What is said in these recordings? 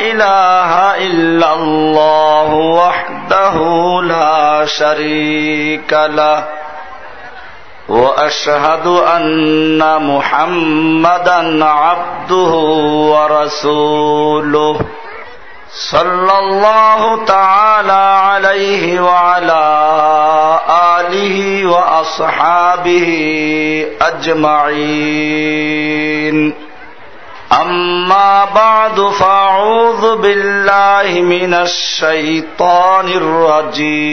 إله إلا الله وحده لا شريك له. وأشهد أن محمدا عبده ورسوله. صلى الله تعالى عليه وعلى آله وأصحابه أجمعين. أما بعد فأعوذ بالله من الشيطان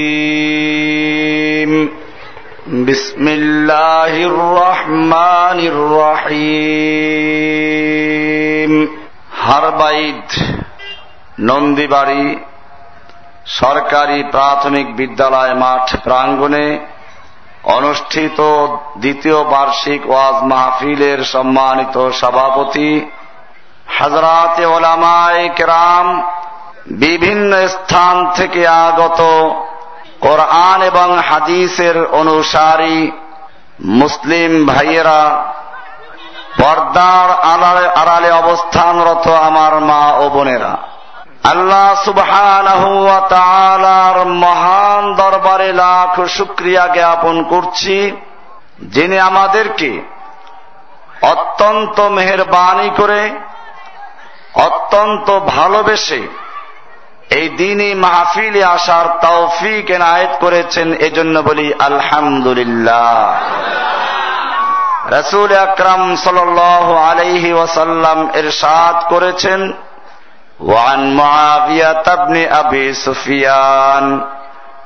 الرجيم بسم الله الرحمن الرحيم هربايد নন্দীবাড়ি সরকারি প্রাথমিক বিদ্যালয় মাঠ প্রাঙ্গণে অনুষ্ঠিত দ্বিতীয় বার্ষিক ওয়াজ মাহফিলের সম্মানিত সভাপতি হাজরাতে ওলামায় কেরাম বিভিন্ন স্থান থেকে আগত কোরআন এবং হাদিসের অনুসারী মুসলিম ভাইয়েরা পর্দার আড়ালে আড়ালে অবস্থানরত আমার মা ও বোনেরা। আল্লাহ তাআলার মহান দরবারে লাখ শুকরিয়া জ্ঞাপন করছি, যিনি আমাদেরকে অত্যন্ত মেহরবানি করে অত্যন্ত ভালোবেসে এই দিনই মাহফিলে আসার তৌফিক এনায়েত করেছেন এজন্য বলি আলহামদুলিল্লাহ রসুল আকরাম সাল আলাইহি ওয়াসাল্লাম এরশাদ করেছেন وعن معاوية بن أبي سفيان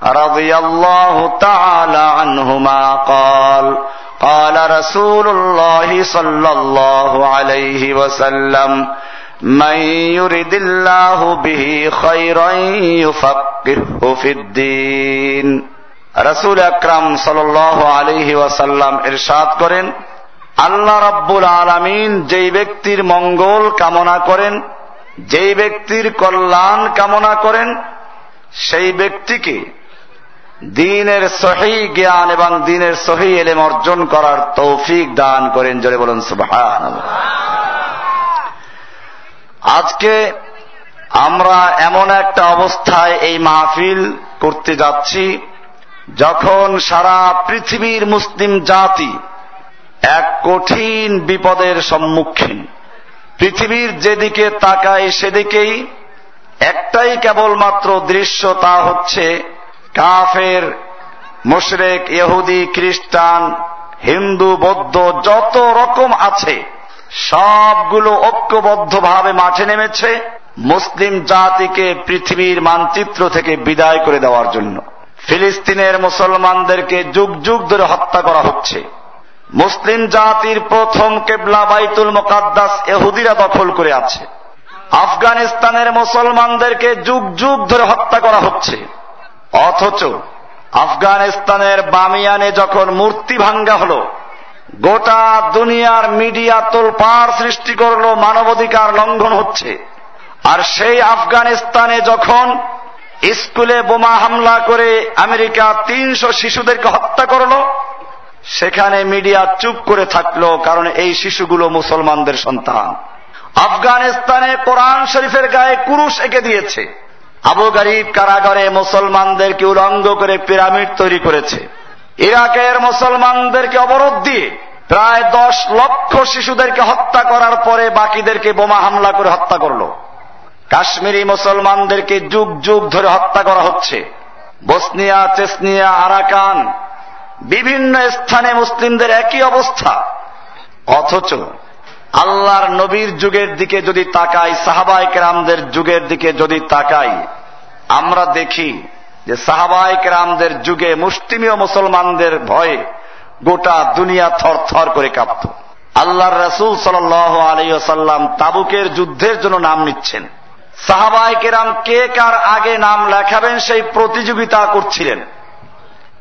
رضي الله تعالى عنهما قال قال رسول الله صلى الله عليه وسلم من يرد الله به خيرا يفقهه في الدين রসুল আকরাম সাল আলহি ওয়াসাল্লাম এরশাদ করেন আল্লাহ রব্বুল আলমিন যেই ব্যক্তির মঙ্গল কামনা করেন যেই ব্যক্তির কল্যাণ কামনা করেন সেই ব্যক্তিকে দিনের সহি জ্ঞান এবং দিনের সহি এলেম অর্জন করার তৌফিক দান করেন জোরে বলুন সুবহান আজকে আমরা এমন একটা অবস্থায় এই মাহফিল করতে যাচ্ছি, যখন সারা পৃথিবীর মুসলিম জাতি এক কঠিন বিপদের সম্মুখীন। পৃথিবীর যেদিকে তাকায় সেদিকেই একটাই কেবলমাত্র দৃশ্য তা হচ্ছে কাফের, মুশরেক, ইহুদি, খ্রিস্টান, হিন্দু, বৌদ্ধ, যত রকম আছে সবগুলো ঐক্যবদ্ধভাবে মাঠে নেমেছে মুসলিম জাতিকে পৃথিবীর মানচিত্র থেকে বিদায় করে দেওয়ার জন্য। ফিলিস্তিনের মুসলমানদেরকে যুগ যুগ ধরে হত্যা করা হচ্ছে। মুসলিম জাতির প্রথম কেবলা বাইতুল মোকাদ্দাস এহুদিরা দখল করে আছে। আফগানিস্তানের মুসলমানদেরকে যুগ যুগ ধরে হত্যা করা হচ্ছে। অথচ আফগানিস্তানের বামিয়ানে যখন মূর্তি ভাঙ্গা হল গোটা দুনিয়ার মিডিয়া তোলপাড় সৃষ্টি করল মানবাধিকার লঙ্ঘন হচ্ছে। আর সেই আফগানিস্তানে যখন স্কুলে বোমা হামলা করে আমেরিকা তিনশো শিশুদেরকে হত্যা করল, সেখানে মিডিয়া চুপ করে থাকল কারণ এই শিশুগুলো মুসলমানদের সন্তান। আফগানিস্তানে কোরআন শরীফের গায়ে কুরুশ এঁকে দিয়েছে। আবু গরিব কারাগারে মুসলমানদেরকে উলঙ্গ করে পিরামিড তৈরি করেছে। ইরাকের মুসলমানদেরকে অবরোধ দিয়ে প্রায় দশ লক্ষ শিশুদেরকে হত্যা করার পরে বাকিদেরকে বোমা হামলা করে হত্যা করল। কাশ্মীরি মুসলমানদেরকে যুগ যুগ ধরে হত্যা করা হচ্ছে। বসনিয়া, চেসনিয়া, আরাকান, বিভিন্ন স্থানে মুসলিমদের একই অবস্থা। অথচ আল্লাহর নবীর যুগের দিকে যদি তাকাই সাহাবাই কেরামদের যুগের দিকে যদি তাকাই, আমরা দেখি যে সাহাবাই কেরামদের যুগে মুসলিমীয় মুসলমানদের ভয়ে গোটা দুনিয়া থর থর করে কাঁপত। আল্লাহর রসুল সাল আলাইসাল্লাম তাবুকের যুদ্ধের জন্য নাম নিচ্ছেন। সাহাবাই কেরাম কে কার আগে নাম লেখাবেন সেই প্রতিযোগিতা করছিলেন।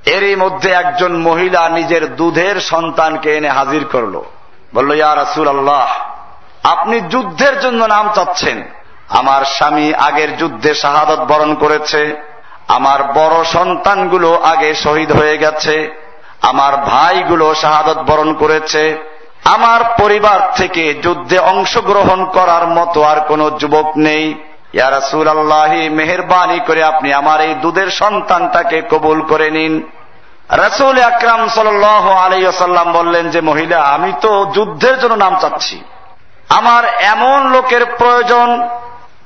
এরই মধ্যে একজন মহিলা নিজের দুধের সন্তানকে এনে হাজির করল। বলল, ইয়া রাসুল আল্লাহ আপনি যুদ্ধের জন্য নাম চাচ্ছেন। আমার স্বামী আগের যুদ্ধে শাহাদত বরণ করেছে। আমার বড় সন্তানগুলো আগে শহীদ হয়ে গেছে। আমার ভাইগুলো শাহাদত বরণ করেছে। আমার পরিবার থেকে যুদ্ধে অংশগ্রহণ করার মতো আর কোন যুবক নেই। ইয়ারাসুল আল্লাহি মেহরবানি করে আপনি আমার এই দুধের সন্তানটাকে কবুল করে নিন। রসুল আকরাম সাল আলাইসাল্লাম বললেন যে, মহিলা, আমি তো যুদ্ধের জন্য নাম চাচ্ছি। আমার এমন লোকের প্রয়োজন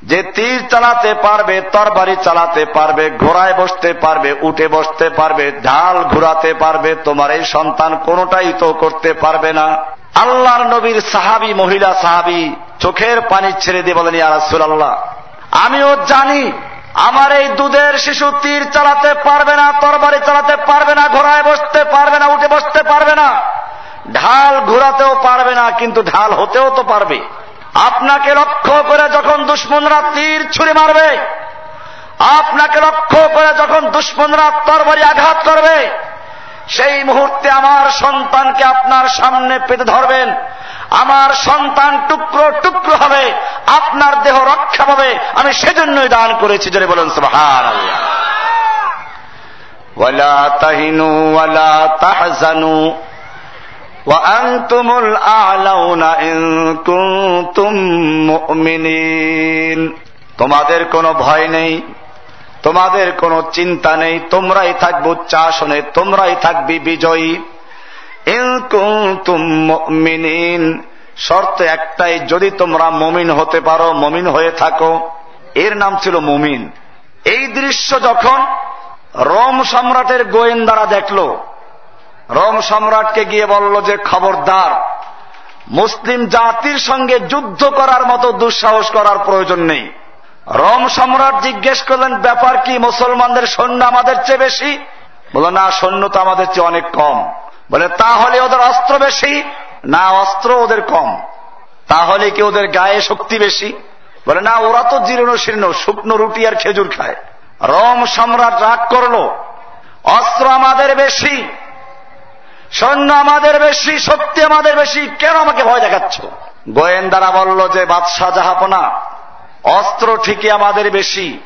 যে তীর চালাতে পারবে, তরবারি চালাতে পারবে, ঘোড়ায় বসতে পারবে, উঠে বসতে পারবে, ঢাল ঘুরাতে পারবে, তোমার এই সন্তান কোনটাই তো করতে পারবে না। আল্লাহর নবীর সাহাবি, মহিলা সাহাবি, চোখের পানি ছেড়ে দিয়ে বলেন ইয়ারাসুল আল্লাহ আমিও জানি আমার এই দুধের শিশু তীর চালাতে পারবে না, তরবারি চালাতে পারবে না, ঘোড়ায় বসতে পারবে না, উঠে বসতে পারবে না। ঢাল ঘোরাতেও পারবে না, কিন্তু ঢাল হতেও তো পারবে। আপনাকে লক্ষ্য করে যখন দুশ্মনরা তীর ছুরি মারবে, আপনাকে লক্ষ্য করে যখন দুশ্মনরা তরবারি আঘাত করবে, সেই মুহূর্তে আমার সন্তানকে আপনার সামনে পেতে ধরবেন। আমার সন্তান টুকরো টুকরো হবে, আপনার দেহ রক্ষা পাবে। আমি সেজন্যই দান করেছি যদি বলুন সুবহান তাহিনু وأنتم الأعلون إن كنتم مؤمنين তোমাদের কোনো ভয় নেই তোমাদের কোনো চিন্তা নেই তোমরাই থাকবো উচ্চাসনে তোমরাই থাকবি বিজয়ী মিনিন শর্ত একটাই যদি তোমরা মমিন হতে পারো মমিন হয়ে থাকো এর নাম ছিল মুমিন এই দৃশ্য যখন রোম সম্রাটের গোয়েন্দারা দেখল রোম সম্রাটকে গিয়ে বলল যে, খবরদার, মুসলিম জাতির সঙ্গে যুদ্ধ করার মতো দুঃসাহস করার প্রয়োজন নেই। রোম সম্রাট জিজ্ঞেস করলেন, ব্যাপার কি, মুসলমানদের সৈন্য আমাদের চেয়ে বেশি? বলো না, সৈন্য তো আমাদের চেয়ে অনেক কম। বলে, তাহলে ওদের অস্ত্র বেশি? না, অস্ত্র ওদের কম। তাহলে কি ওদের গায়ে শক্তি বেশি? বলে, না, ওরা তো জীর্ণ শীর্ণ, শুকনো রুটি আর খেজুর খায়। রোম সম্রাট রাগ করল, অস্ত্র আমাদের বেশি সৈন্য আমাদের বেশি শক্তি আমাদের বেশি, কেন আমাকে ভয় দেখাচ্ছ? গোয়েন্দারা বলল যে বাদশাহ জাহাপনা, অস্ত্র ঠিকই আমাদের বেশি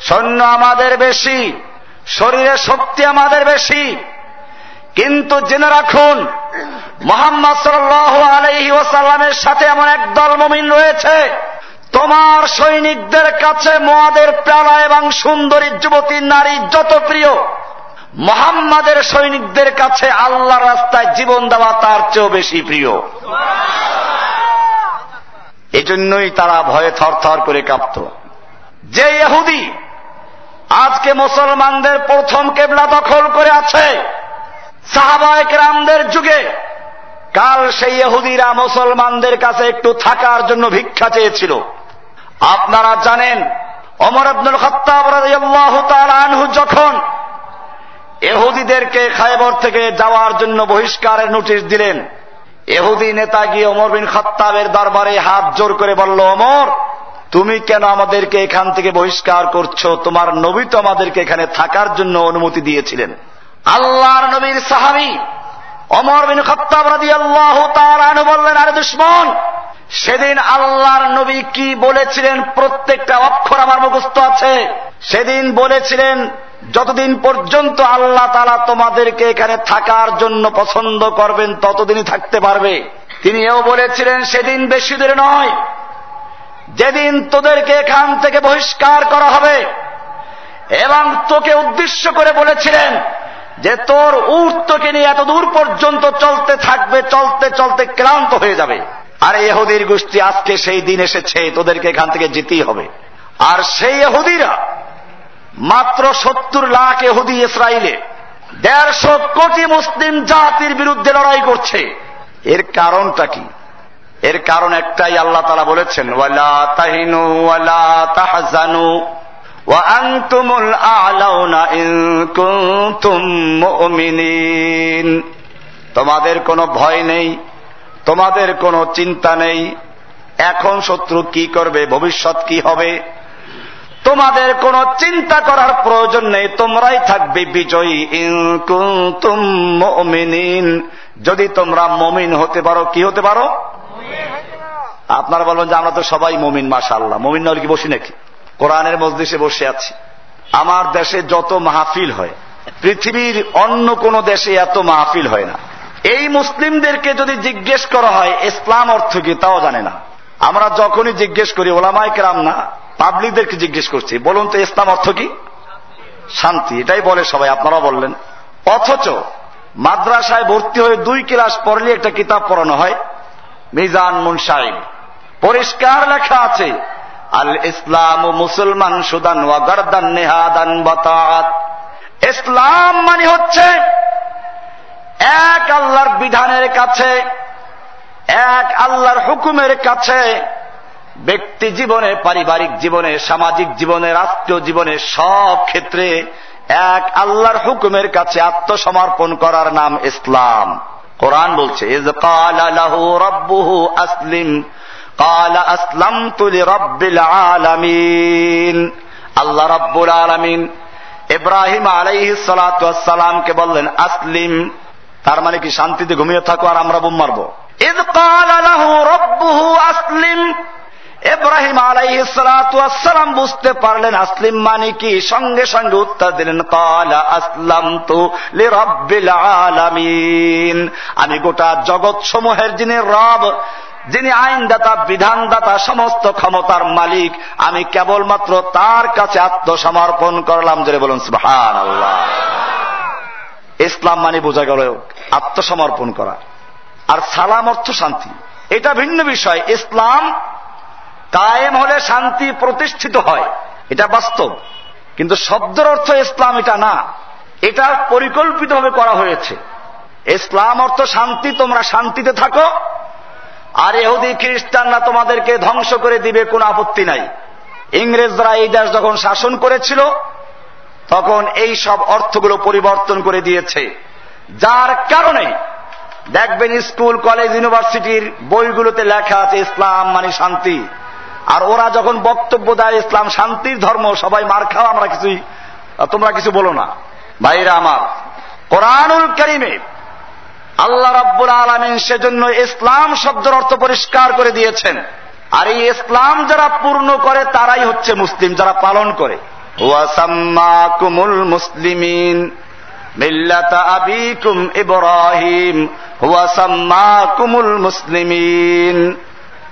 সৈন্য আমাদের বেশি, শরীরে শক্তি আমাদের বেশি। কিন্তু জেনে রাখুন, মোহাম্মদ সাল আলহি ওসাল্লামের সাথে এমন একদল মমিন রয়েছে। তোমার সৈনিকদের কাছে মোয়াদের প্যালা এবং সুন্দরী যুবতী নারী যত প্রিয় মোহাম্মদের সৈনিকদের কাছে আল্লাহ রাস্তায় জীবন দেওয়া তার চেয়েও বেশি প্রিয়। এজন্যই তারা ভয়ে থর থর করে কাঁপত। যে ইহুদি আজকে মুসলমানদের প্রথম কেবলা দখল করে আছে সাহাবায়ক রামদের যুগে, কাল সেই ইহুদিরা মুসলমানদের কাছে একটু থাকার জন্য ভিক্ষা চেয়েছিল। আপনারা জানেন অমর আব্দুল খত্তাব আনহু যখন এহুদিদেরকে খায়বর থেকে যাওয়ার জন্য বহিষ্কারের নোটিশ দিলেন। এহুদি নেতা গিয়ে অমর বিন খত্তাবের দরবারে হাত জোর করে বলল অমর তুমি কেন আমাদেরকে এখান থেকে বহিষ্কার করছ? তোমার নবী তো আমাদেরকে এখানে থাকার জন্য অনুমতি দিয়েছিলেন। আল্লাহর নবীর সাহাবি অমর বিন খত্তাব রাদি আল্লাহ তালু বললেন, আরে দুশ্মন, সেদিন আল্লাহর নবী কি বলেছিলেন? প্রত্যেকটা অক্ষর আমার মুখস্থ আছে। সেদিন বলেছিলেন যতদিন পর্যন্ত আল্লাহ তালা তোমাদেরকে এখানে থাকার জন্য পছন্দ করবেন, ততদিনই থাকতে পারবে। তিনি এও বলেছিলেন, সেদিন বেশি দূরে নয়। যেদিন তোদেরকে এখান থেকে বহিষ্কার করা হবে এবং তোকে উদ্দেশ্য করে বলেছিলেন যে তোর উঠ তোকে নিয়ে এত দূর পর্যন্ত চলতে থাকবে, চলতে চলতে ক্লান্ত হয়ে যাবে। আর এহুদির গোষ্ঠী আজকে সেই দিন এসেছে, তোদেরকে এখান থেকে যেতেই হবে। আর সেই এহুদিরা মাত্র সত্তর লাখ এহুদি ইসরায়েলে দেড়শো কোটি মুসলিম জাতির বিরুদ্ধে লড়াই করছে। এর কারণটা কি? এর কারণ একটাই আল্লাহ তারা বলেছেন, ওয়ালা তাহিনু ওয়ালা তাহাজানু তোমাদের কোনো ভয় নেই, তোমাদের কোনো চিন্তা নেই। এখন শত্রু কি করবে, ভবিষ্যৎ কি হবে? তোমাদের কোনো চিন্তা করার প্রয়োজন নেই, তোমরাই থাকবে বিজয়ী। ইনকুন্তুম যদি তোমরা মমিন হতে পারো, কি হতে পারো? আপনারা বলবেন যে আমরা তো সবাই মমিন মাসা আল্লাহ মমিন নাহলে কি বসি নাকি? কোরআনের মসজিষে বসে আছি। আমার দেশে যত মাহফিল হয়, পৃথিবীর অন্য কোন দেশে এত মাহফিল হয় না। এই মুসলিমদেরকে যদি জিজ্ঞেস করা হয়, ইসলাম অর্থ কি, তাও জানে না। আমরা যখনই জিজ্ঞেস করি ওলামাই কেরাম না পাবলিকদেরকে জিজ্ঞেস করছি, বলুন তো ইসলাম অর্থ কি? শান্তি, এটাই বলে সবাই আপনারা বললেন। অথচ মাদ্রাসায় ভর্তি হয়ে দুই ক্লাস পড়লে একটা কিতাব পড়ানো হয়, মিজান মুনসাইব পরিষ্কার লেখা আছে, আল ইসলাম মুসলমান সুদান ওয়াগারদান নেহাদান বাতাত ইসলাম মানে হচ্ছে এক আল্লাহর বিধানের কাছে, এক আল্লাহর হুকুমের কাছে ব্যক্তি জীবনে, পারিবারিক জীবনে, সামাজিক জীবনে, রাষ্ট্রীয় জীবনে সব ক্ষেত্রে এক আল্লাহর হুকুমের কাছে আত্মসমর্পণ করার নাম ইসলাম। কোরআন বলছে আল্লাহ রব্বুল আলমিন ইব্রাহিম আলাইহি সালাতামকে বললেন, আসলিম, তার মানে কি শান্তিতে ঘুমিয়ে থাকো আর আমরা বুম মারবো? ইদ আসলিম ইব্রাহিম আলাইহি সালাতাম বুঝতে পারলেন আসলিম মানে কি? সঙ্গে সঙ্গে উত্তর দিলেন, কালা আসলাম তু আলামিন। আমি গোটা জগৎ সমূহের যিনি রব, যিনি আইনদাতা, বিধানদাতা, সমস্ত ক্ষমতার মালিক, আমি কেবলমাত্র তার কাছে আত্মসমর্পণ করলাম। যে বলুন সুহান আল্লাহ ইসলাম মানে বোঝা গেল আত্মসমর্পণ করা। আর সালাম অর্থ শান্তি। এটা ভিন্ন বিষয়। ইসলাম কায়েম হলে শান্তি প্রতিষ্ঠিত হয়। এটা বাস্তব। কিন্তু শব্দের অর্থ ইসলাম এটা না। এটা পরিকল্পিতভাবে করা হয়েছে। ইসলাম অর্থ শান্তি, তোমরা শান্তিতে থাকো। আর এহুদি খ্রিস্টানরা তোমাদেরকে ধ্বংস করে দিবে, কোনো আপত্তি নাই। ইংরেজরা এই দেশ যখন শাসন করেছিল, তখন এই সব অর্থগুলো পরিবর্তন করে দিয়েছে। যার কারণে, দেখবেন স্কুল, কলেজ, ইউনিভার্সিটির বইগুলোতে লেখা আছে, ইসলাম মানে শান্তি। আর ওরা যখন বক্তব্য দেয়, ইসলাম শান্তির ধর্ম, সবাই মার খাও আমরা কিছুই তোমরা কিছু বলো না। ভাইরা আমার, কোরআনুল করিমে আল্লাহ রাব্বুল আলমিন সেজন্য ইসলাম শব্দের অর্থ পরিষ্কার করে দিয়েছেন। আর এই ইসলাম যারা পূর্ণ করে, তারাই হচ্ছে মুসলিম, যারা পালন করে। কুমুল মুসলিমিন, মিল্লাতা আবিকুম কুমুল মুসলিমিন।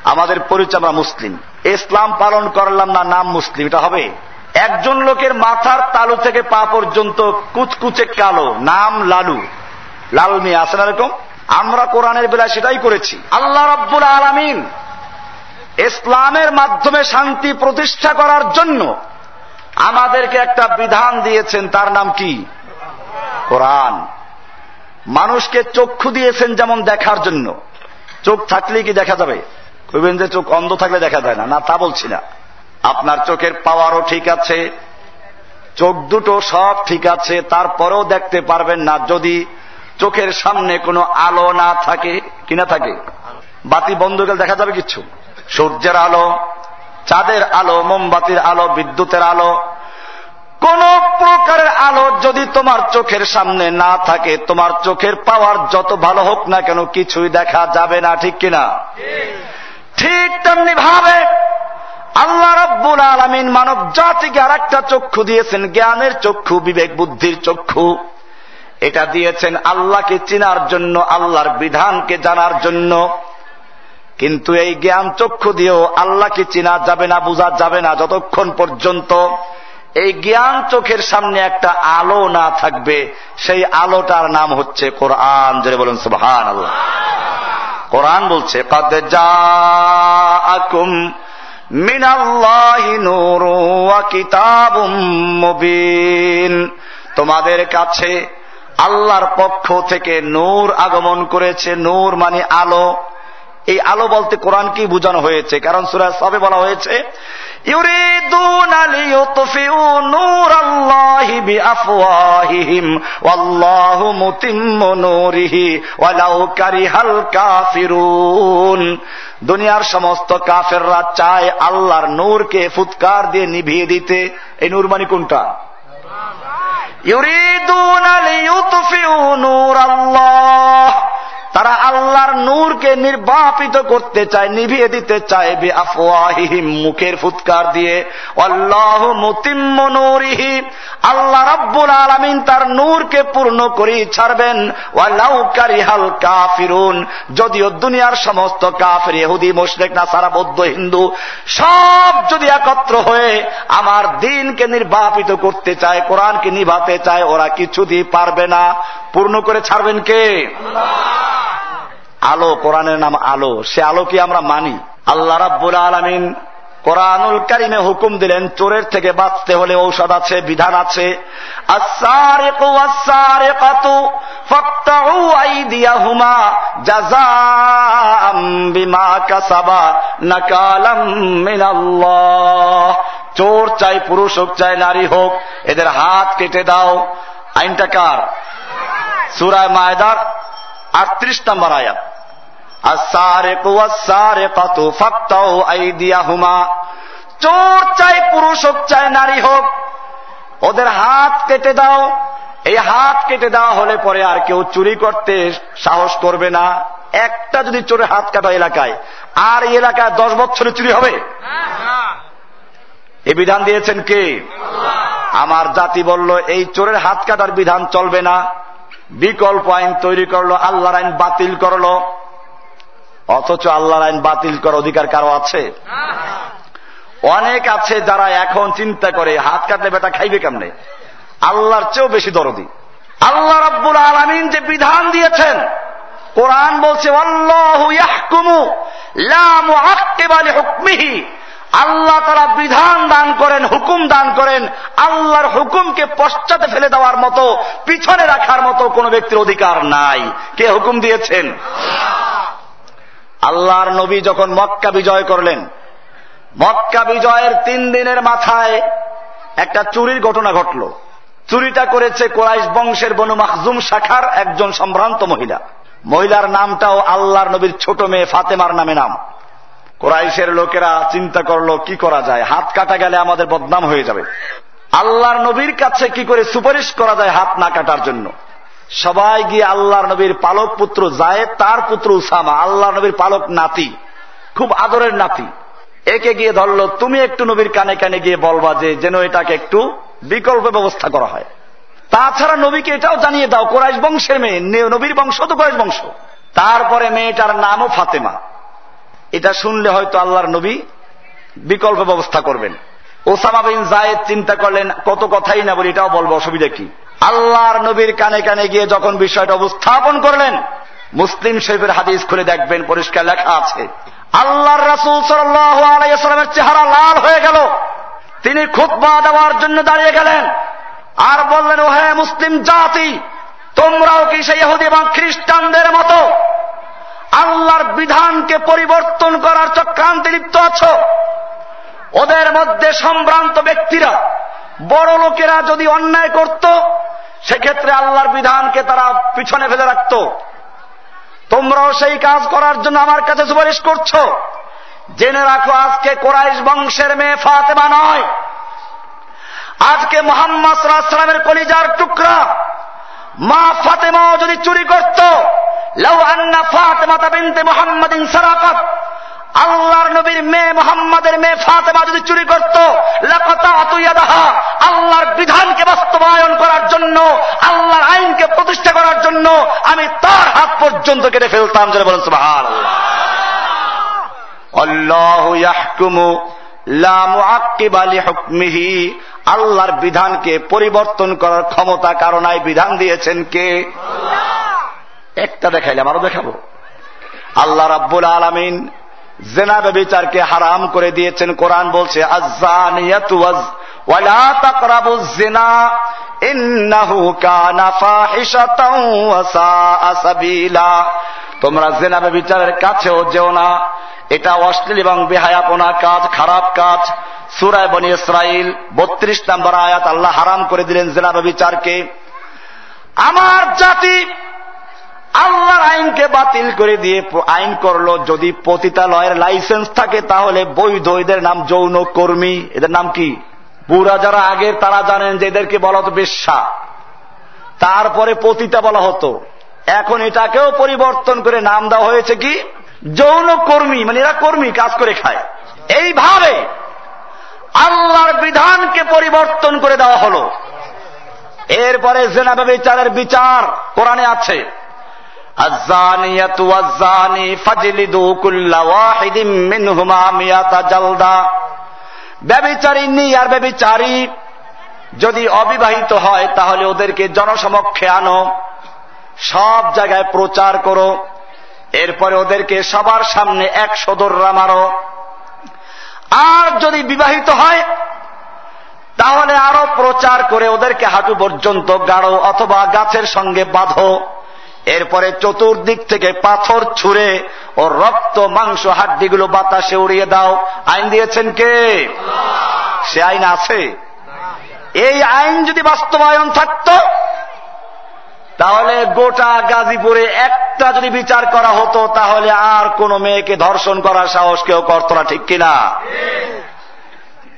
আমাদের পরিচয়, আমরা মুসলিম। ইসলাম পালন করলাম না, নাম মুসলিম, এটা হবে। একজন লোকের মাথার তালু থেকে পা পর্যন্ত কুচকুচে কালো, নাম লালু। লাল মিয়া আছেন এরকম? আমরা কোরআনের বেলা সেটাই করেছি। আল্লাহ রব্বুল আলমিন ইসলামের মাধ্যমে শান্তি প্রতিষ্ঠা করার জন্য আমাদেরকে একটা বিধান দিয়েছেন, তার নাম কি? কোরআন। মানুষকে চক্ষু দিয়েছেন যেমন দেখার জন্য। চোখ থাকলে কি দেখা যাবে? কইবেন যে চোখ অন্ধ থাকলে দেখা যায় না। না, তা বলছি না। আপনার চোখের পাওয়ারও ঠিক আছে, চোখ দুটো সব ঠিক আছে, তারপরেও দেখতে পারবেন না যদি চোখের সামনে কোনো আলো না থাকে। কিনা থাকে? বাতি বন্ধ গেলে দেখা যাবে কিছু? সূর্যের আলো, চাঁদের আলো, মোমবাতির আলো, বিদ্যুতের আলো। কোন প্রকারের আলো যদি তোমার চোখের সামনে না থাকে, তোমার চোখের পাওয়ার যত ভালো হোক না কেন, কিছুই দেখা যাবে না, ঠিক কিনা? ঠিক তেমনি ভাবে আল্লাহ রব্বুল আলমিন মানব জাতিকে আর একটা চক্ষু দিয়েছেন, জ্ঞানের চক্ষু, বিবেক বুদ্ধির চক্ষু। এটা দিয়েছেন আল্লাহকে চিনার জন্য, আল্লাহর বিধানকে জানার জন্য। কিন্তু এই জ্ঞান চক্ষু দিয়েও আল্লাহকে চিনা যাবে না, বোঝা যাবে না যতক্ষণ পর্যন্ত এই জ্ঞান চোখের সামনে একটা আলো না থাকবে। সেই আলোটার নাম হচ্ছে কোরআন। যেটা বলুন সুবহান আল্লাহ কোরআন বলছে তোমাদের কাছে আল্লাহর পক্ষ থেকে নূর আগমন করেছে, নূর মানে আলো। এই আলো বলতে কোরআন কি বোঝানো হয়েছে? কারণ সুরাজ সবে বলা হয়েছে দুনিয়ার সমস্ত কাফেররা চায় আল্লাহর নূরকে ফুৎকার দিয়ে নিভিয়ে দিতে। এই নূর মানে কোনটা ইউরিদুন নূর আল্লাহ তারা আল্লাহর নূরকে নির্বাপিত করতে চায়, নিভিয়ে দিতে চায় বে আফওয়াহিহিম মুখের ফুৎকার দিয়ে। আল্লাহ মুতিম্ম নূরিহি। আল্লাহ রাব্বুল আলামিন তার নূরকে পূর্ণ করি ছাড়বেন। ওয়ালাউ কারিহাল কাফিরুন। যদিও দুনিয়ার সমস্ত কাফির, ইহুদি, মুশরিক, নাসারা, বৌদ্ধ, হিন্দু, সব যদি একত্র হয়ে আমার দিনকে নির্বাপিত করতে চায়, কোরআনকে নিভাতে চায়, ওরা কিছুতেই পারবে না। পূর্ণ করে ছাড়বেন কে? আলো, কোরআনের নাম আলো। সে আলো কি আমরা মানি? আল্লাহ রাব্বুল আলমিন কোরআনুল কারিমে হুকুম দিলেন, চোরের থেকে বাঁচতে হলে ঔষধ আছে, বিধান আছে। চোর চাই পুরুষ হোক, চাই নারী হোক, এদের হাত কেটে দাও। আইনটা কার? সুরায় মায়দার আটত্রিশ নম্বর আয়াত। চোর চাই পুরুষ হোক, চাই নারী হোক, ওদের হাত কেটে দাও। এই হাত কেটে দেওয়া হলে পরে আর কেউ চুরি করতে সাহস করবে না। একটা যদি চোরের হাত কাটা এলাকায়, আর এই এলাকায় দশ বছরে চুরি হবে? এ বিধান দিয়েছেন কে? আমার জাতি বলল, এই চোরের হাত কাটার বিধান চলবে না। বিকল্প আইন তৈরি করল, আল্লাহর আইন বাতিল করল। অথচ আল্লাহর আইন বাতিল করার অধিকার কারও আছে? অনেক আছে যারা এখন চিন্তা করে, হাত কাটলে বেটা খাইবে কেমনে? আল্লাহর চেয়েও বেশি দরদি। আল্লাহ রব্বুল আলমিন যে বিধান দিয়েছেন, কোরআন বলছে আল্লাহ তারা বিধান দান করেন, হুকুম দান করেন, আল্লাহর হুকুমকে পশ্চাতে ফেলে দেওয়ার মতো, পিছনে রাখার মতো কোন ব্যক্তির অধিকার নাই। কে হুকুম দিয়েছেন? আল্লাহর নবী যখন মক্কা বিজয় করলেন, মক্কা বিজয়ের তিন দিনের মাথায় একটা চুরির ঘটনা ঘটল। চুরিটা করেছে কোরাইশ বংশের বনু মাহজুম শাখার একজন সম্ভ্রান্ত মহিলা। মহিলার নামটাও আল্লাহর নবীর ছোট মেয়ে ফাতেমার নামে নাম। কোরাইশের লোকেরা চিন্তা করল, কি করা যায়? হাত কাটা গেলে আমাদের বদনাম হয়ে যাবে। আল্লাহর নবীর কাছে কি করে সুপারিশ করা যায় হাত না কাটার জন্য? সবাই গিয়ে আল্লাহর নবীর পালক পুত্র জায়েদ, তার পুত্র উসামা আল্লাহ নবীর পালক নাতি, খুব আদরের নাতি। একে গিয়ে ধরলো, তুমি একটু নবীর কানে কানে গিয়ে বলবা যে, যেন এটাকে একটু বিকল্প ব্যবস্থা করা হয়। তাছাড়া নবীকে এটাও জানিয়ে দাও, কোরাইশ বংশের মেয়ে নবীর বংশ তো কোরাইশ বংশ। তারপরে মেয়েটার নামও ফাতেমা। এটা শুনলে হয়তো আল্লাহর নবী বিকল্প ব্যবস্থা করবেন। ওসামা বিন জায়েদ চিন্তা করলেন, কত কথাই না বলি, এটাও বলব, অসুবিধা কি? আল্লাহর নবীর কানে কানে গিয়ে যখন বিষয়টা উপস্থাপন করলেন, মুসলিম শরীফের হাদিস খুলে দেখবেন, পরিষ্কার লেখা আছে। আল্লাহর রাসুল সাল্লামের চেহারা লাল হয়ে গেল। তিনি খুতবা দেওয়ার জন্য দাঁড়িয়ে গেলেন। আর বললেন ও হ্যাঁ মুসলিম জাতি, তোমরাও কি সেই এবং খ্রিস্টানদের মতো আল্লাহর বিধানকে পরিবর্তন করার চক্রান্তে লিপ্ত আছো? ওদের মধ্যে সম্ভ্রান্ত ব্যক্তিরা বড় লোকেরা যদি অন্যায় করত, সেক্ষেত্রে আল্লাহর বিধানকে তারা পিছনে ফেলে রাখত। তোমরাও সেই কাজ করার জন্য আমার কাছে সুপারিশ করছ। জেনে রাখো, আজকে কোরাইশ বংশের মেয়ে ফাতেমা নয়। আজকে মোহাম্মদ সাল্লামের কলিজার টুকরা। মা ফাতেমাও যদি চুরি করত, লাউ আন্না ফাতেমাতা বিনতে মুহাম্মাদিন সারাকাত। আল্লাহর নবীর মেয়ে মোহাম্মদের মেয়ে ফাতেমা যদি চুরি করত আল্লাহর বিধানকে বাস্তবায়ন করার জন্য আল্লাহর আইনকে প্রতিষ্ঠা করার জন্য আমি তার হাত পর্যন্ত কেটে ফেলতাম যেন বলেন সুবহান আল্লাহর বিধানকে পরিবর্তন করার ক্ষমতা কারণায় বিধান দিয়েছেন কে? একটা দেখাইলাম আরও দেখাবো। আল্লাহ রাব্বুল আলমিন জেনাবে বিচারকে হারাম করে দিয়েছেন। কোরআন বলছে তোমরা জেনাবে বিচারের কাছেও যেও না। এটা অশ্লীল এবং বেহায়াপনা কাজ, খারাপ কাজ। সুরায় বনি ইসরাইল বত্রিশ নম্বর আয়াত, আল্লাহ হারাম করে দিলেন জেনাবে বিচারকে আমার জাতি আল্লাহর আইনকে বাতিল করে দিয়ে আইন করল, যদি পতিতালয়ের লাইসেন্স থাকে, তাহলে বৈধ। এদের নাম যৌন কর্মী। এদের নাম কি? বুড়া যারা আগের তারা জানেন যে এদেরকে বলা হতো বেশ্যা। তারপরে পতিতা বলা হতো। এখন এটাকেও পরিবর্তন করে নাম দেওয়া হয়েছে কি? যৌন কর্মী। মানে এরা কর্মী, কাজ করে খায়। এইভাবে আল্লাহর বিধানকে পরিবর্তন করে দেওয়া হল। এরপরে জেনাবে বিচারের বিচার কোরআনে আছে। যদি অবিবাহিত হয়, তাহলে ওদেরকে জনসমক্ষে আনো। সব জায়গায় প্রচার করো। এরপরে ওদেরকে সবার সামনে এক সদররা মারো। আর যদি বিবাহিত হয়, তাহলে আরও প্রচার করে ওদেরকে হাঁটু পর্যন্ত গাড়ো অথবা গাছের সঙ্গে বাঁধো। এরপরে চতুর্দিক থেকে পাথর ছুঁড়ে ও রক্ত, মাংস, হাড্ডিগুলো বাতাসে উড়িয়ে দাও। আইন দিয়েছেন কে? সে আইন আছে। এই আইন যদি বাস্তবায়ন থাকত, তাহলে গোটা গাজীপুরে একটা যদি বিচার করা হতো, তাহলে আর কোন মেয়েকে ধর্ষণ করার সাহস কেউ করত না, ঠিক কিনা?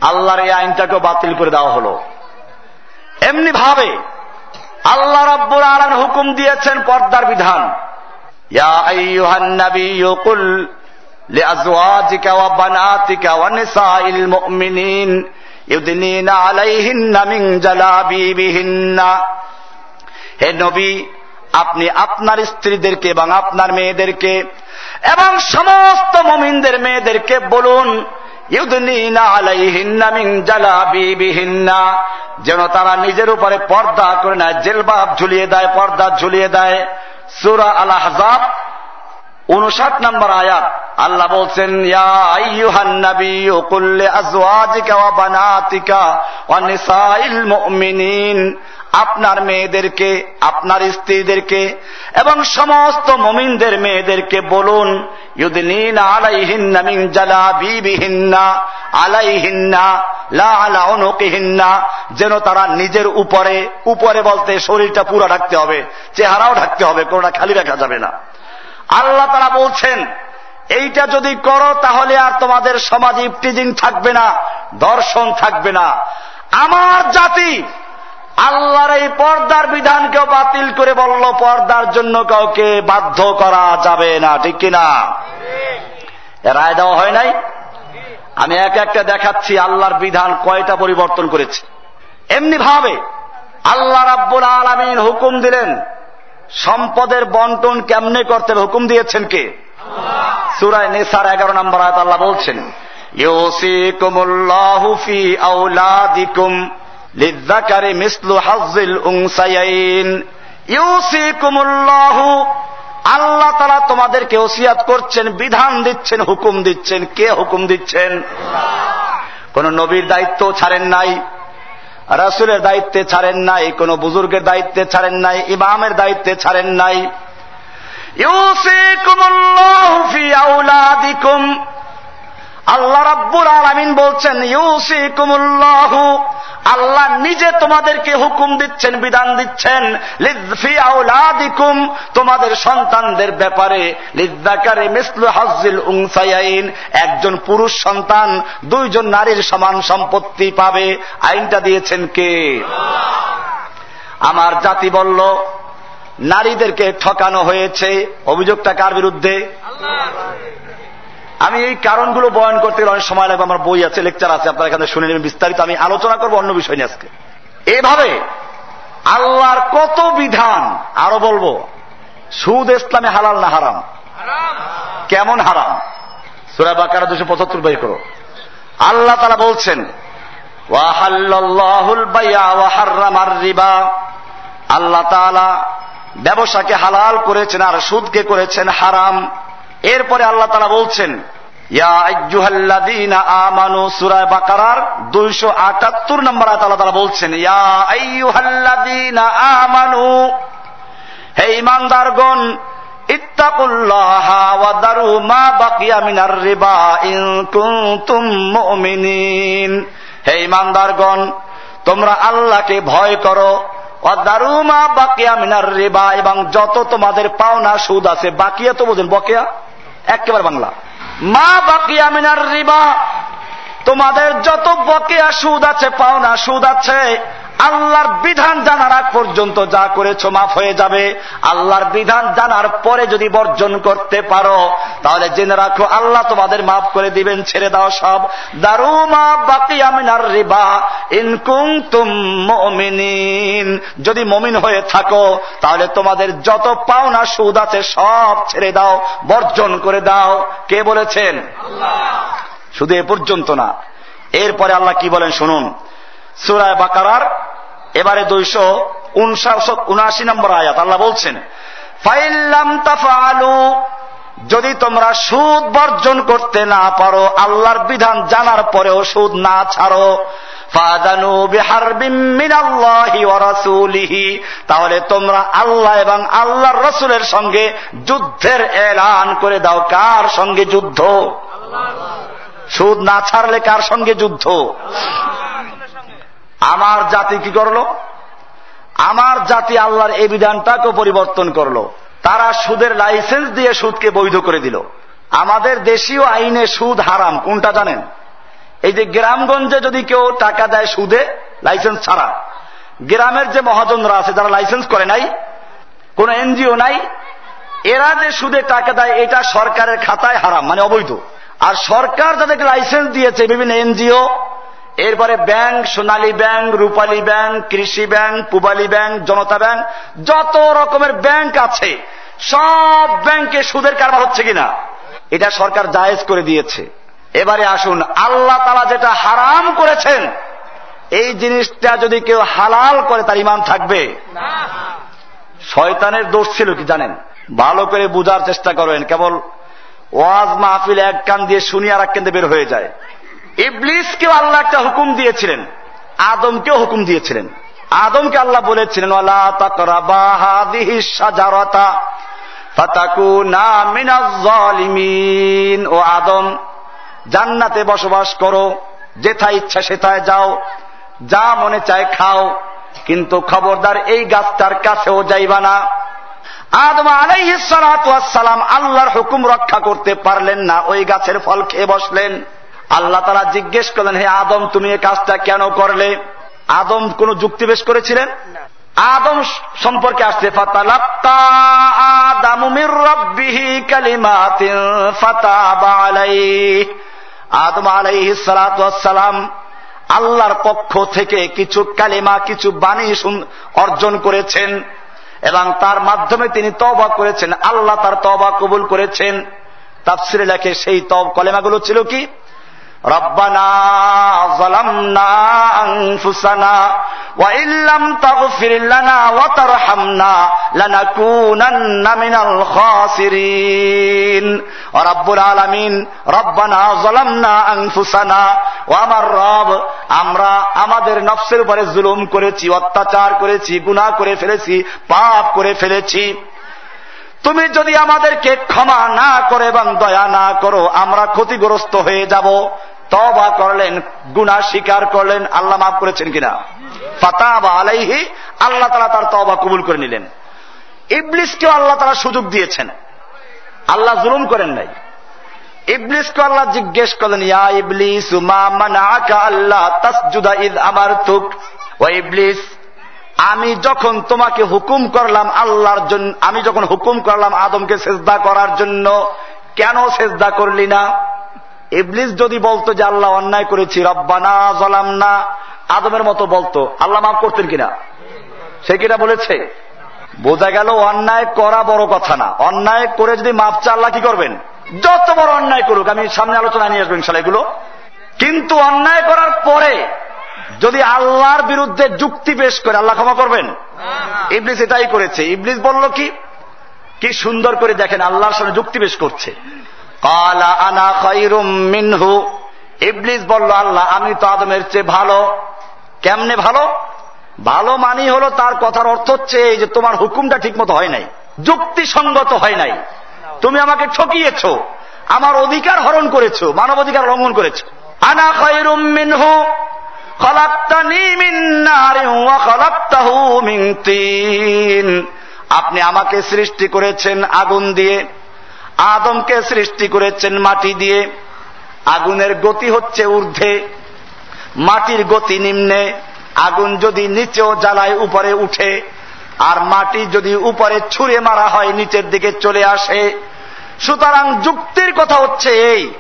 আল্লাহর এই আইনটাকে বাতিল করে দেওয়া হলো। এমনি ভাবে আল্লাহ রব্বুর আলান হুকুম দিয়েছেন পর্দার বিধান। ইয়া হে নবী, আপনি আপনার স্ত্রীদেরকে এবং আপনার মেয়েদেরকে এবং সমস্ত মমিনদের মেয়েদেরকে বলুন যেন তারা নিজের উপরে পর্দা করে নেয় জেলবাব ঝুলিয়ে দেয়, পর্দা ঝুলিয়ে দেয়। সুরা আল উনষাট নম্বর আয়াত, আল্লাহ বলছেন আপনার মেয়েদেরকে, আপনার স্ত্রীদেরকে এবং সমস্ত মমিনদের মেয়েদেরকে বলুন ইউদিন আলাইহিন্না জালাবিবিহিন্না, আলাইহিন্না লা আলা অনুকিহিন্না যেন তারা নিজের উপরে উপরে বলতে শরীরটা পুরো ঢাকতে হবে, চেহারাও ঢাকতে হবে, কোনটা খালি রাখা যাবে না। আল্লাহ তারা বলছেন, এইটা যদি করো তাহলে আর তোমাদের সমাজে ইফটিজিং থাকবে না, দর্শন থাকবে না। আমার জাতি আল্লাহর এই পর্দার বিধানকেও বাতিল করে বলল, পর্দার জন্য কাউকে বাধ্য করা যাবে না, ঠিক কিনা? রায় দেওয়া হয় নাই? আমি এক একটা দেখাচ্ছি আল্লাহর বিধান কয়টা পরিবর্তন করেছে। এমনি ভাবে আল্লাহ রাব্বুল আলমিন হুকুম দিলেন, সম্পদের বন্টন কেমনে করতে হুকুম দিয়েছেন কে? সুরায় নেসার এগারো নম্বর আয়াত আল্লাহ বলছেন, ইউসিকুমুল্লাহু ফি আউলাদিকুম লিযাকারি মিসলু হাজ্জিল উনসায়াইন ইউসিকুমুল্লাহু আল্লাহ তারা তোমাদেরকে ওসিয়াত করছেন, বিধান দিচ্ছেন, হুকুম দিচ্ছেন। কে হুকুম দিচ্ছেন? কোন নবীর দায়িত্ব ছাড়েন নাই, রাসুলের দায়িত্বে ছাড়েন নাই, কোন বুজুর্গের দায়িত্বে ছাড়েন নাই, ইমামের দায়িত্বে ছাড়েন নাই। আল্লাহ রাব্বুল আলমিন বলছেন ইউসি কুমুল্লাহু আল্লাহ নিজে তোমাদেরকে হুকুম দিচ্ছেন, বিধান দিচ্ছেন লিদ্ফি আউলাদিকুম তোমাদের সন্তানদের ব্যাপারে লিদ্দাকারে মিসলু হাজিল উংসাইন একজন পুরুষ সন্তান, দুইজন নারীর সমান সম্পত্তি পাবে। আইনটা দিয়েছেন কে? আমার জাতি বলল, নারীদেরকে ঠকানো হয়েছে। অভিযোগটা কার বিরুদ্ধে? আমি এই কারণগুলো বয়ন করতে গেলে অনেক সময় লাগবে আমার বই আছে লেকচার আছে আপনার এখানে শুনে নেবেন বিস্তারিত। আমি আলোচনা করব অন্য বিষয় নিয়ে আজকে। এভাবে আল্লাহর কত বিধান আরও বলব সুদ ইসলামে হালাল না হারাম? কেমন হারাম? সুরা বাকারা দুশো পঁচাত্তর বাই করো। আল্লাহ তারা বলছেন আল্লাহ ব্যবসাকে হালাল করেছেন আর সুদকে করেছেন হারাম। এরপরে আল্লাহ তারা বলছেন আমানু সুরায় বাকারার দুইশো আটাত্তর বলছেন ইমানদারগণ হে ইমানদারগণ তোমরা আল্লাহকে ভয় করো। দারুমা বাকিয়া মিনার রেবা, এবং যত তোমাদের পাওনা সুদ আছে, বাকিয়া তো বোঝেন বকেয়া। একেবারে বাংলা। মা বাকিয়া মিনার রিবা। তোমাদের যত বকেয়া সুদ আছে পাওনা সুদ আছে। আল্লাহর বিধান জানার আগ পর্যন্ত যা করেছ মাফ হয়ে যাবে। আল্লাহর বিধান জানার পরে যদি বর্জন করতে পারো তাহলে জেনে রাখো আল্লাহ তোমাদের মাফ করে দিবেন ছেড়ে দাও সব। দারুমা বাকি আমিনার রিবা ইনকুম তুম মমিনিন। যদি মমিন হয়ে থাকো তাহলে তোমাদের যত পাওনা সুদ আছে সব ছেড়ে দাও বর্জন করে দাও। কে বলেছেন? শুধু এ পর্যন্ত না। এরপরে আল্লাহ কি বলেন শুনুন। সুরায় বাকারার এবারে দুইশো উনআশি নম্বর আয়াত, আল্লাহ বলছেন যদি তোমরা সুদ বর্জন করতে না পারো, আল্লাহর বিধান জানার পরেও সুদ না ছাড়ো তাহলে তোমরা আল্লাহ এবং আল্লাহর রসুলের সঙ্গে যুদ্ধের এলান করে দাও। কার সঙ্গে যুদ্ধ? সুদ না ছাড়লে কার সঙ্গে যুদ্ধ? আমার জাতি কি করল? আমার জাতি আল্লাহর এই বিধানটাকেও পরিবর্তন করল। তারা সুদের লাইসেন্স দিয়ে সুদকে বৈধ করে দিল। আমাদের দেশীয় আইনে সুদ হারাম, কোনটা জানেন? এই যে গ্রামগঞ্জে যদি কেউ টাকা দেয় সুদে, লাইসেন্স ছাড়া, গ্রামের যে মহাজনরা আছে, যারা লাইসেন্স করে নাই, কোন এনজিও নাই, এরা যে সুদে টাকা দেয়, এটা সরকারের খাতায় হারাম মানে অবৈধ। আর সরকার যাদেরকে লাইসেন্স দিয়েছে, বিভিন্ন এনজিও এরপরে bank, Sonali bank, Rupali bank, Krishi bank, Pubali bank, Janata bank, যত রকমের ব্যাংক আছে, সব ব্যাংকে সুদের কারবার হচ্ছে কিনা? এটা সরকার জায়েজ করে দিয়েছে। এবারে আসুন, আল্লাহ তালা যেটা হারাম করেছেন, এই জিনিসটা যদি কেউ হালাল করে, তার ইমান থাকবে। শয়তানের দোষ ছিল কি জানেন? ভালো করে বুঝার চেষ্টা করেন, কেবল ওয়াজ মাহফিল এক কান দিয়ে শুনি আর এক কেন্দ্রে বের হয়ে যায়। ইবলিসকেও আল্লাহ একটা হুকুম দিয়েছিলেন। আদমকেও হুকুম দিয়েছিলেন। আদমকে আল্লাহ বলেছিলেন ও আদম, জান্নাতে বসবাস করো, যেথায় ইচ্ছা সেথায় যাও, যা মনে চায় খাও, কিন্তু খবরদার এই গাছটার কাছেও যাইবা না। আদম আলাইসালাম আল্লাহর হুকুম রক্ষা করতে পারলেন না, ওই গাছের ফল খেয়ে বসলেন। আল্লাহ তারা জিজ্ঞেস করলেন হে আদম তুমি এই কাজটা কেন করলে? আদম কোন যুক্তি বেশ করেছিলেন? আদম সম্পর্কে আসছে আদম আলাইহি। সালাম আল্লাহর পক্ষ থেকে কিছু কালিমা কিছু বাণী অর্জন করেছেন এবং তার মাধ্যমে তিনি তবা করেছেন। আল্লাহ তার তবা কবুল করেছেন। তাফসিরে লেখে সেই তব কলেমাগুলো ছিল কি? ربنا ظلمنا أنفسنا وإن لم تغفر لنا وترحمنا لنكونن من الخاسرين رب العالمين ربنا ظلمنا أنفسنا ও আমার রব আমরা আমাদের নফসের উপরে জুলুম করেছি অত্যাচার করেছি গুণা করে ফেলেছি পাপ করে ফেলেছি তুমি যদি আমাদেরকে ক্ষমা না করে এবং দয়া না করো আমরা ক্ষতিগ্রস্ত হয়ে যাব তবা করলেন গুনা স্বীকার করলেন, আল্লাহ মাফ করেছেন কিনা? ফাতা বা আলাইহি, আল্লাহ তালা তার তবা কবুল করে নিলেন। ইবলিসকেও আল্লাহ তারা সুযোগ দিয়েছেন। আল্লাহ জুলুম করেন নাই। ইবলিসকে আল্লাহ জিজ্ঞেস করলেন, ইয়া ইবলিস আল্লাহ তাসজুদা ইদ আমার তুক ও ইবলিস, আমি যখন তোমাকে হুকুম করলাম আল্লাহর জন্য, আমি যখন হুকুম করলাম আদমকে সেজদা করার জন্য, কেন সেজদা করলি না? ইবলিস যদি বলতো যে আল্লাহ অন্যায় করেছি, রব্বানা জলাম না আদমের মতো বলতো, আল্লাহ মাফ করতেন কিনা? সে কিনা বলেছে? বোঝা গেল অন্যায় করা বড় কথা না। অন্যায় করে যদি মাপ চা আল্লাহ কি করবেন? যত বড় অন্যায় করুক, আমি সামনে আলোচনা নিয়ে আসবেন ইনশাল্লাহ এগুলো। কিন্তু অন্যায় করার পরে যদি আল্লাহর বিরুদ্ধে যুক্তি পেশ করে, আল্লাহ ক্ষমা করবেন? ইবলিস এটাই করেছে। ইবলিস বলল কি? কি সুন্দর করে দেখেন, আল্লাহর সঙ্গে যুক্তি পেশ করছে। কালা আনা খৈরুম মিনহু। ইবলিস বলল, আল্লাহ, আমি তো আদমের চেয়ে ভালো। কেমনে ভালো? ভালো মানি হলো তার কথার অর্থ হচ্ছে এই যে তোমার হুকুমটা ঠিক মতো হয় নাই, যুক্তিসঙ্গত হয় নাই। তুমি আমাকে ঠকিয়েছ, আমার অধিকার হরণ করেছ মানব অধিকার লঙ্ঘন করেছ। আনা খৈরুম মিনহু আপনি আমাকে সৃষ্টি করেছেন আগুন দিয়ে। আদমকে সৃষ্টি করেছেন মাটি দিয়ে। আগুনের গতি হচ্ছে ঊর্ধ্বে। মাটির গতি নিম্নে। আগুন যদি নিচেও জ্বালায় উপরে উঠে। আর মাটি যদি উপরে ছুঁড়ে মারা হয় নিচের দিকে চলে আসে। সুতরাং যুক্তির কথা হচ্ছে এই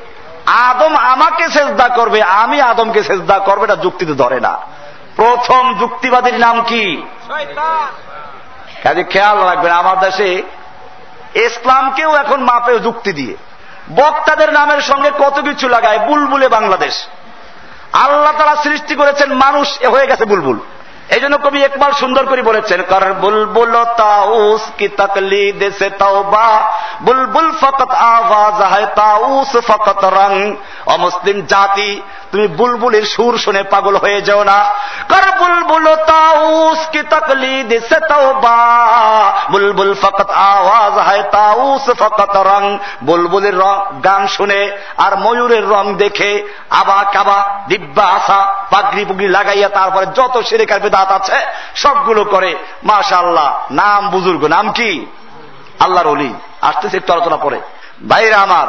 আদম আমাকে সেজদা করবে আমি আদমকে সেজদা করবে এটা যুক্তিতে ধরে না। প্রথম যুক্তিবাদীর নাম কি? কাজে খেয়াল রাখবেন আমার দেশে ইসলামকেও এখন মাপে যুক্তি দিয়ে। বক্তাদের নামের সঙ্গে কত কিছু লাগায় বুলবুলে বাংলাদেশ। আল্লাহ তারা সৃষ্টি করেছেন মানুষ হয়ে গেছে বুলবুল। এই জন্য কবি একবার সুন্দর করে বলেছেন, কর বুলবুল তাউস কি দেশে তাওবা বুলবুল ফকত আওয়াজ, হয় তাউস ফকত রং। অমুসলিম জাতি, তুমি বুলবুলের সুর শুনে পাগল হয়ে যাও না। কর বুলবুল তাউস কি তকলি দেশে তাওবা। বুলবুল ফকত আওয়াজ, হয় তাউস ফকত রং। বুলবুলের গান শুনে আর ময়ূরের রং দেখে আবা কাবা, দিব্যা আসা পাগড়ি পুগড়ি লাগাইয়া তারপরে যত সেরেকার বেদাত আছে, সবগুলো করে। মাশা আল্লাহ নাম বুজুর্গ, নাম কি? আল্লাহর অলি আসতেছে একটু আলোচনা পরে। বাইরে আমার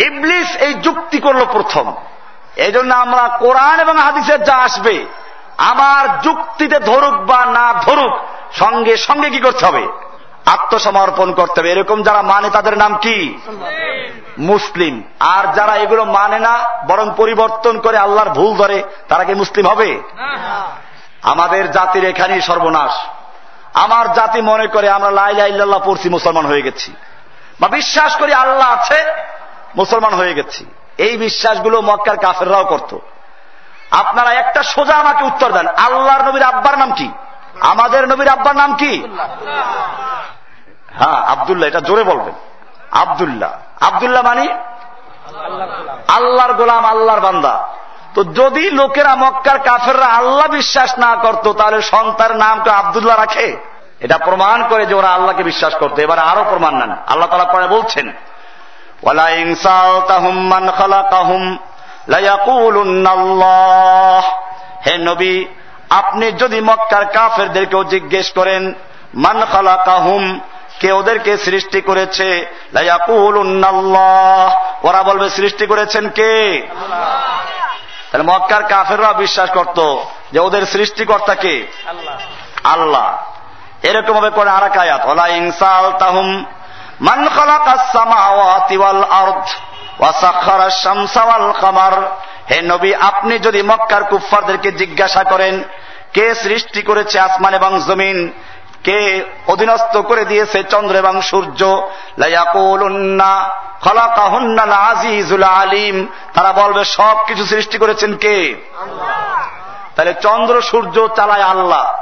ইবলিস এই যুক্তি করল প্রথম। এই জন্য আমরা কোরআন এবং হাদিসের যা আসবে আমার যুক্তিতে ধরুক বা না ধরুক সঙ্গে সঙ্গে কি করতে হবে? আত্মসমর্পণ করতে হবে। এরকম যারা মানে তাদের নাম কি? মুসলিম। আর যারা এগুলো মানে না বরং পরিবর্তন করে আল্লাহর ভুল ধরে তারা কি মুসলিম হবে? আমাদের জাতির এখানেই সর্বনাশ। আমার জাতি মনে করে আমরা লাইলা ইল্লাল্লাহ পড়ছি, মুসলমান হয়ে গেছি। বা বিশ্বাস করি আল্লাহ আছে, মুসলমান হয়ে গেছি। এই বিশ্বাসগুলো মক্কার কাফেররাও করত। আপনারা একটা সোজা আমাকে উত্তর দেন। আল্লাহর নবীর আব্বার নাম কি? আমাদের নবীর আব্বার নাম কি? হ্যাঁ আবদুল্লাহ, এটা জোরে বলবেন। আবদুল্লাহ। আবদুল্লাহ মানি? আল্লাহর গোলাম, আল্লাহর বান্দা। তো যদি লোকেরা মক্কার কাফেররা আল্লাহ বিশ্বাস না করত, তাহলে সন্তানের নাম তো আবদুল্লাহ রাখে? এটা প্রমাণ করে যে ওরা আল্লাহকে বিশ্বাস করতো। এবার আরও প্রমাণ নেন। আল্লাহ তালা পরে বলছেন হে নবী, আপনি যদি মক্কার কাফেরদেরকেও জিজ্ঞেস করেন, মান খালা কাহুম কে ওদেরকে সৃষ্টি করেছে? ওরা বলবে, সৃষ্টি করেছেন কে? তাহলে মক্কার কাফেররা বিশ্বাস করত যে ওদের সৃষ্টিকর্তা কে? আল্লাহ। এরকম ভাবে করে আর আয়াত ওলা ইনসাল তাহুম মান খালাকাস-সামাওয়াতি ওয়াল আরদ ওয়া সাখারাশ শামসা ওয়াল কামার। হে নবী আপনি যদি মক্কার কুফফারদেরকে জিজ্ঞাসা করেন কে সৃষ্টি করেছে আসমান এবং জমিন কে অধীনস্থ করে দিয়েছে চন্দ্র এবং সূর্য আজিজুল আলিম। তারা বলবে সব কিছু সৃষ্টি করেছেন কে? তাহলে চন্দ্র সূর্য চালায় আল্লাহ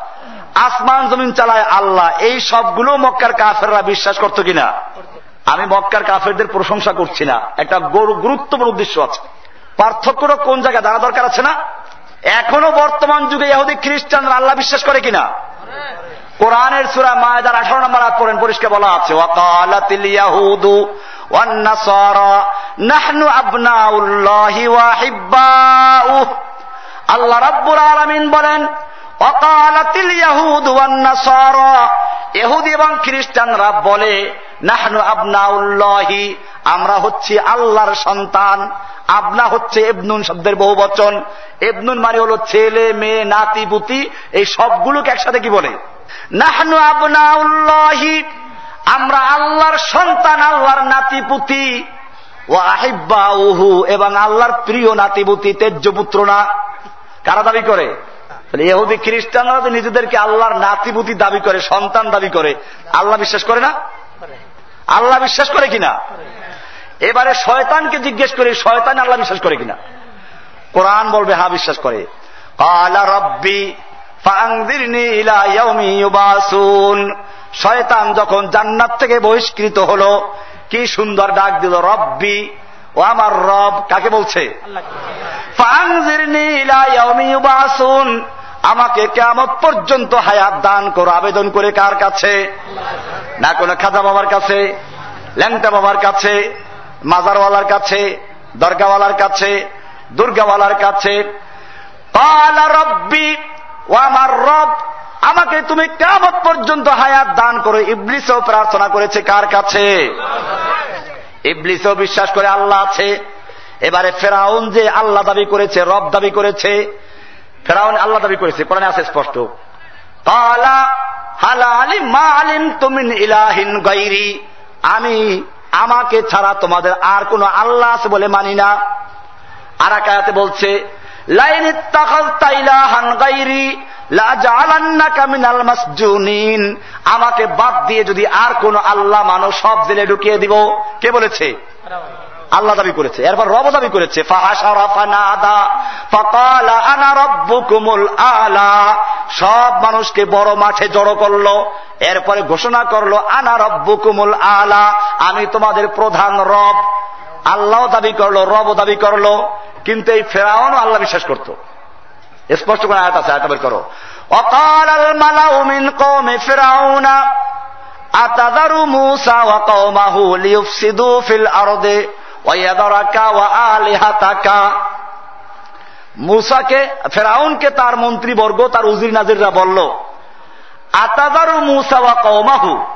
আসমান জমিন চালায় আল্লাহ। এই সবগুলো মক্কার কাফেররা বিশ্বাস করত কিনা? আমি মক্কার কাফেরদের প্রশংসা করছি না। একটা গুরুত্বপূর্ণ উদ্দেশ্য আছে। পার্থক্যটা কোন জায়গায় দাঁড়া দরকার আছে না? এখনও বর্তমান যুগে ইহুদি খ্রিস্টানরা আল্লাহ বিশ্বাস করে কিনা? কোরআনের সুরা মায়দার আঠারো নম্বর আগ পড়েন পরিষ্কার বলা আছে ওয়াকালাতিল ইয়াহুদু ওয়ান্নাসারা, নাহনু আবনাউল্লাহি ওয়া হিব্বাউহ আল্লাহ রাব্বুল আলামিন বলেন, ওয়াকালাতিল ইয়াহুদ ওয়ান্নাসারা। ইহুদি এবং খ্রিস্টানরা বলে, নাহনু আবনাউল্লাহি, আমরা হচ্ছি আল্লাহর সন্তান। আবনা হচ্ছে এবনুন শব্দের বহু বচন। এবনুন মানে হলো ছেলে, মেয়ে, নাতি, পুতি, এই সবগুলোকে একসাথে কি বলে? নাহনু আবনাউল্লাহি আমরা আল্লাহর সন্তান, আল্লাহর নাতিপুতি। ও আহিব্বা উহু এবং আল্লাহর প্রিয় নাতিপুতি তেজ্য পুত্র না। কারা দাবি করে? এহুদি খ্রিস্টানরা নিজেদেরকে আল্লাহর নাতিপুতি দাবি করে, সন্তান দাবি করে। আল্লাহ বিশ্বাস করে না? আল্লাহ বিশ্বাস করে কিনা? এবারে শয়তানকে জিজ্ঞেস করি, শয়তান আল্লাহ বিশ্বাস করে কিনা? কোরআন বলবে হা বিশ্বাস করে। কালা রব্বি শয়তান যখন জান্নাত থেকে বহিষ্কৃত হলো, কি সুন্দর ডাক দিল, রব্বি, ও আমার রব, কাকে বলছে? আমাকে কেমন পর্যন্ত হায়াত দান করো, আবেদন করে কার কাছে? না কোনো খাজা বাবার কাছে, ল্যাংটা বাবার কাছে, মাজারওয়ালার কাছে, দরগাওয়ালার কাছে, দুর্গাওয়ালার কাছে। রব্বি ও আমার রব, আমাকে তুমি কেমন পর্যন্ত হায়াত দান করো। ইবলিসও প্রার্থনা করেছে কার কাছে? ইবলিসও বিশ্বাস করে আল্লাহ আছে। এবারে ফেরাউন যে আল্লাহ দাবি করেছে, রব দাবি করেছে, ফেরাউন আল্লাহ দাবি করেছে। কোরআনে আছে স্পষ্ট। তালা হালা আলিম মা আলিম তুমিন ইলাহিন গাইরি আমি আমাকে ছাড়া তোমাদের আর কোন আল্লাহ আছে বলে মানি না। আর বলছে লাইন আমাকে বাদ দিয়ে যদি আর কোন আল্লাহ মানুষ সব জেলে ঢুকিয়ে দিব, কে বলেছে? আল্লাহ দাবি করেছে। এরপর রব দাবি করেছে। সব মানুষকে বড় মাঠে জড়ো করল। এরপরে ঘোষণা করল, আনা রব্বু কুমুল আলা। আমি তোমাদের প্রধান রব। আল্লাহ দাবি করল রব দাবি করল। কিন্তু এই ফেরাউনও আল্লাহ বিশ্বাস করত। স্পষ্ট করে আয়াত আছে আয়াত বের করো। অকাল মালাউ মিন কওমে ফিরাউনা আতাদারু মূসা ওয়া কওমাহু লিয়ুফসিদু ফিল আরদে মুসাকে ফেরাউনকে তার মন্ত্রীবর্গ, তার উজির নাজিররা বলল, আতাদারু মুসা ওয়া কৌমাহু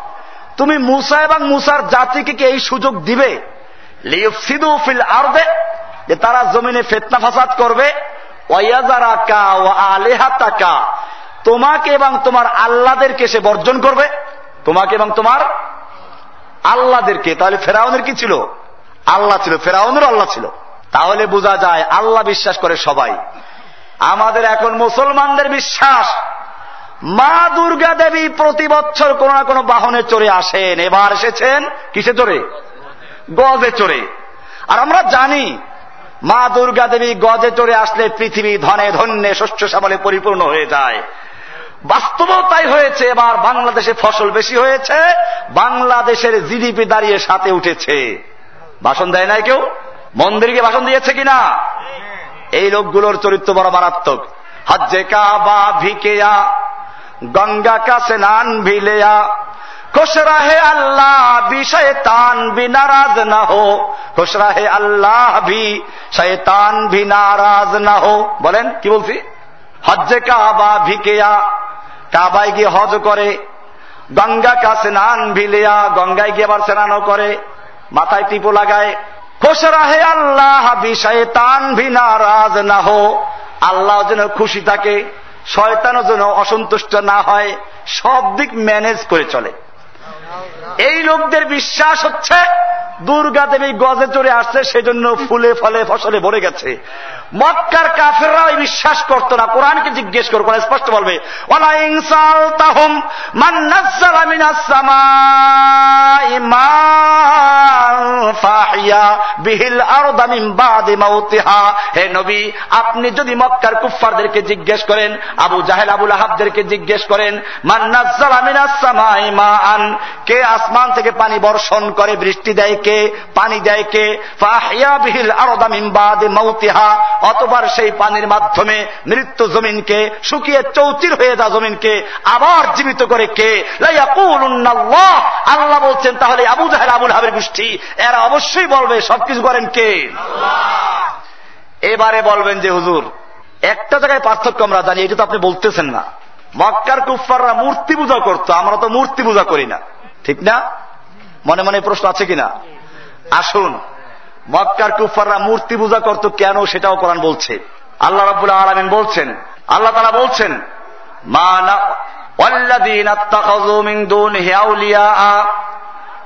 তুমি মুসা এবং মুসার জাতিকে কি এই সুযোগ দিবে? লিউফসিদু ফিল আরদে যে তারা জমিনে ফেতনা ফাসাদ করবে তোমাকে এবং তোমার আল্লাদেরকে সে বর্জন করবে। তোমাকে এবং তোমার আল্লাদেরকে। তাহলে ফেরাউনের কি ছিল? আল্লাহ ছিল, ফেরাউনের আল্লাহ ছিল। তাহলে বোঝা যায়, আল্লাহ বিশ্বাস করে সবাই। আমাদের এখন মুসলমানদের বিশ্বাস, মা দুর্গা দেবী প্রতি বছর কোন না কোনো বাহনে চড়ে আসেন। এবার এসেছেন কিসে চড়ে? গজে চড়ে। আর আমরা জানি মা দুর্গা দেবী গজে চড়ে আসলে পৃথিবী ধনে ধন্যে শস্য সাবলে পরিপূর্ণ হয়ে যায়। বাস্তবও তাই হয়েছে, এবার বাংলাদেশে ফসল বেশি হয়েছে, বাংলাদেশের জিডিপি দাঁড়িয়ে সাথে উঠেছে। ভাষণ দেয় নাই কেউ? মন্দিরকে ভাষণ দিয়েছে কিনা? এই লোকগুলোর চরিত্র বড় মারাত্মক। হজ্জে কাবা ভিকেয়া, গঙ্গা কাছে নান ভিলেয়া খুশ রাহে আল্লাহ বি শয়তান বি নারাজ না হো খুশ রাহে আল্লাহ ভি শয়তান ভি নারাজ না হো বলেন কি বলছি হজ্জে কাবা ভিকেয়া কাবায় গিয়ে হজ করে গঙ্গা কা স্নান ভিলেয়া গঙ্গায় গিয়ে আবার স্নানও করে মাথায় টিপো লাগায় খুশ রাহে আল্লাহ শয়তান ভি নারাজ না হো আল্লাহ যেন খুশি থাকে, শয়তানও যেন অসন্তুষ্ট না হয়, সব দিক ম্যানেজ করে চলে। এই লোকদের বিশ্বাস হচ্ছে দুর্গা দেবী গজে চড়ে আসছে, সেজন্য ফুলে ফলে ফসলে ভরে গেছে। মক্কার কাফেররা বিশ্বাস করতো না। কোরআনকে জিজ্ঞেস করব স্পষ্ট বলবে হে নবী, আপনি যদি মক্কার কুফারদেরকে জিজ্ঞেস করেন, আবু জাহেল, আবুল আহাবদেরকে জিজ্ঞেস করেন মান্নাজালামিনাসসামাইমান কে আসমান থেকে পানি বর্ষণ করে, বৃষ্টি দেয় কে, পানি দেয় কে? ফাহিয়া বিহিল আরদামিমবাদে মৌতিহা অতবার সেই পানির মাধ্যমে মৃত্যু জমিনকে, শুকিয়ে চৌচির হয়ে যা জমিনকে আবার জীবিত করে কে? আল্লাহ বলছেন, তাহলে আবু জাহেল আবুল হাবের গোষ্ঠী, এরা অবশ্যই বলবে, সবকিছু করেন কে? এবারে বলবেন যে, হুজুর, একটা জায়গায় পার্থক্য আমরা জানি, এটা তো আপনি বলতেছেন না। মক্কার কুফাররা মূর্তি পূজা করতো, আমরা তো মূর্তি পূজা করি না। ঠিক না? মনে মনে প্রশ্ন আছে কিনা? আসুন। মক্কার কুফাররা মূর্তি পূজা করত, কেন সেটাও কোরআন বলছে। আল্লাহ রাবুল্লাহ আলমিন বলছেন, আল্লাহ তারা বলছেন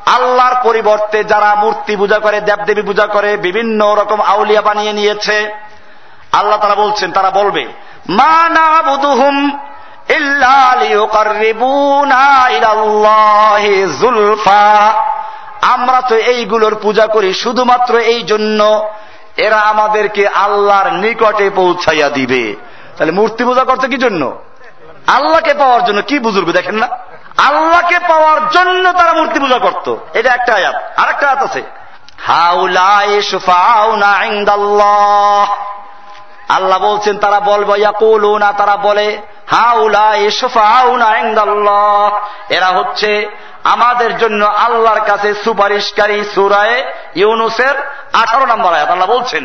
আল্লাহর পরিবর্তে যারা মূর্তি পূজা করে, দেবদেবী পূজা করে, বিভিন্ন রকম আউলিয়া বানিয়ে নিয়েছে, আল্লাহ তারা বলছেন, তারা বলবে, মা না বুধুহুম জুলফা। আমরা তো এইগুলোর পূজা করি শুধুমাত্র এই জন্য এরা আমাদেরকে আল্লাহর নিকটে পৌঁছাইয়া দিবে। তাহলে মূর্তি পূজা করতে কি জন্য? আল্লাহকে পাওয়ার জন্য কি বুজুর্গ, দেখেন না? আল্লাহকে পাওয়ার জন্য তারা মূর্তি পূজা করত। এটা একটা আয়াত আর একটা আয়াত আছে। আল্লাহ বলছেন, তারা বলব না তারা বলে হাউলা এরা হচ্ছে আমাদের জন্য আল্লাহর কাছে সুপারিশকারী সুরায় ইউনুসের আঠারো নম্বর আয়াত। আল্লাহ বলছেন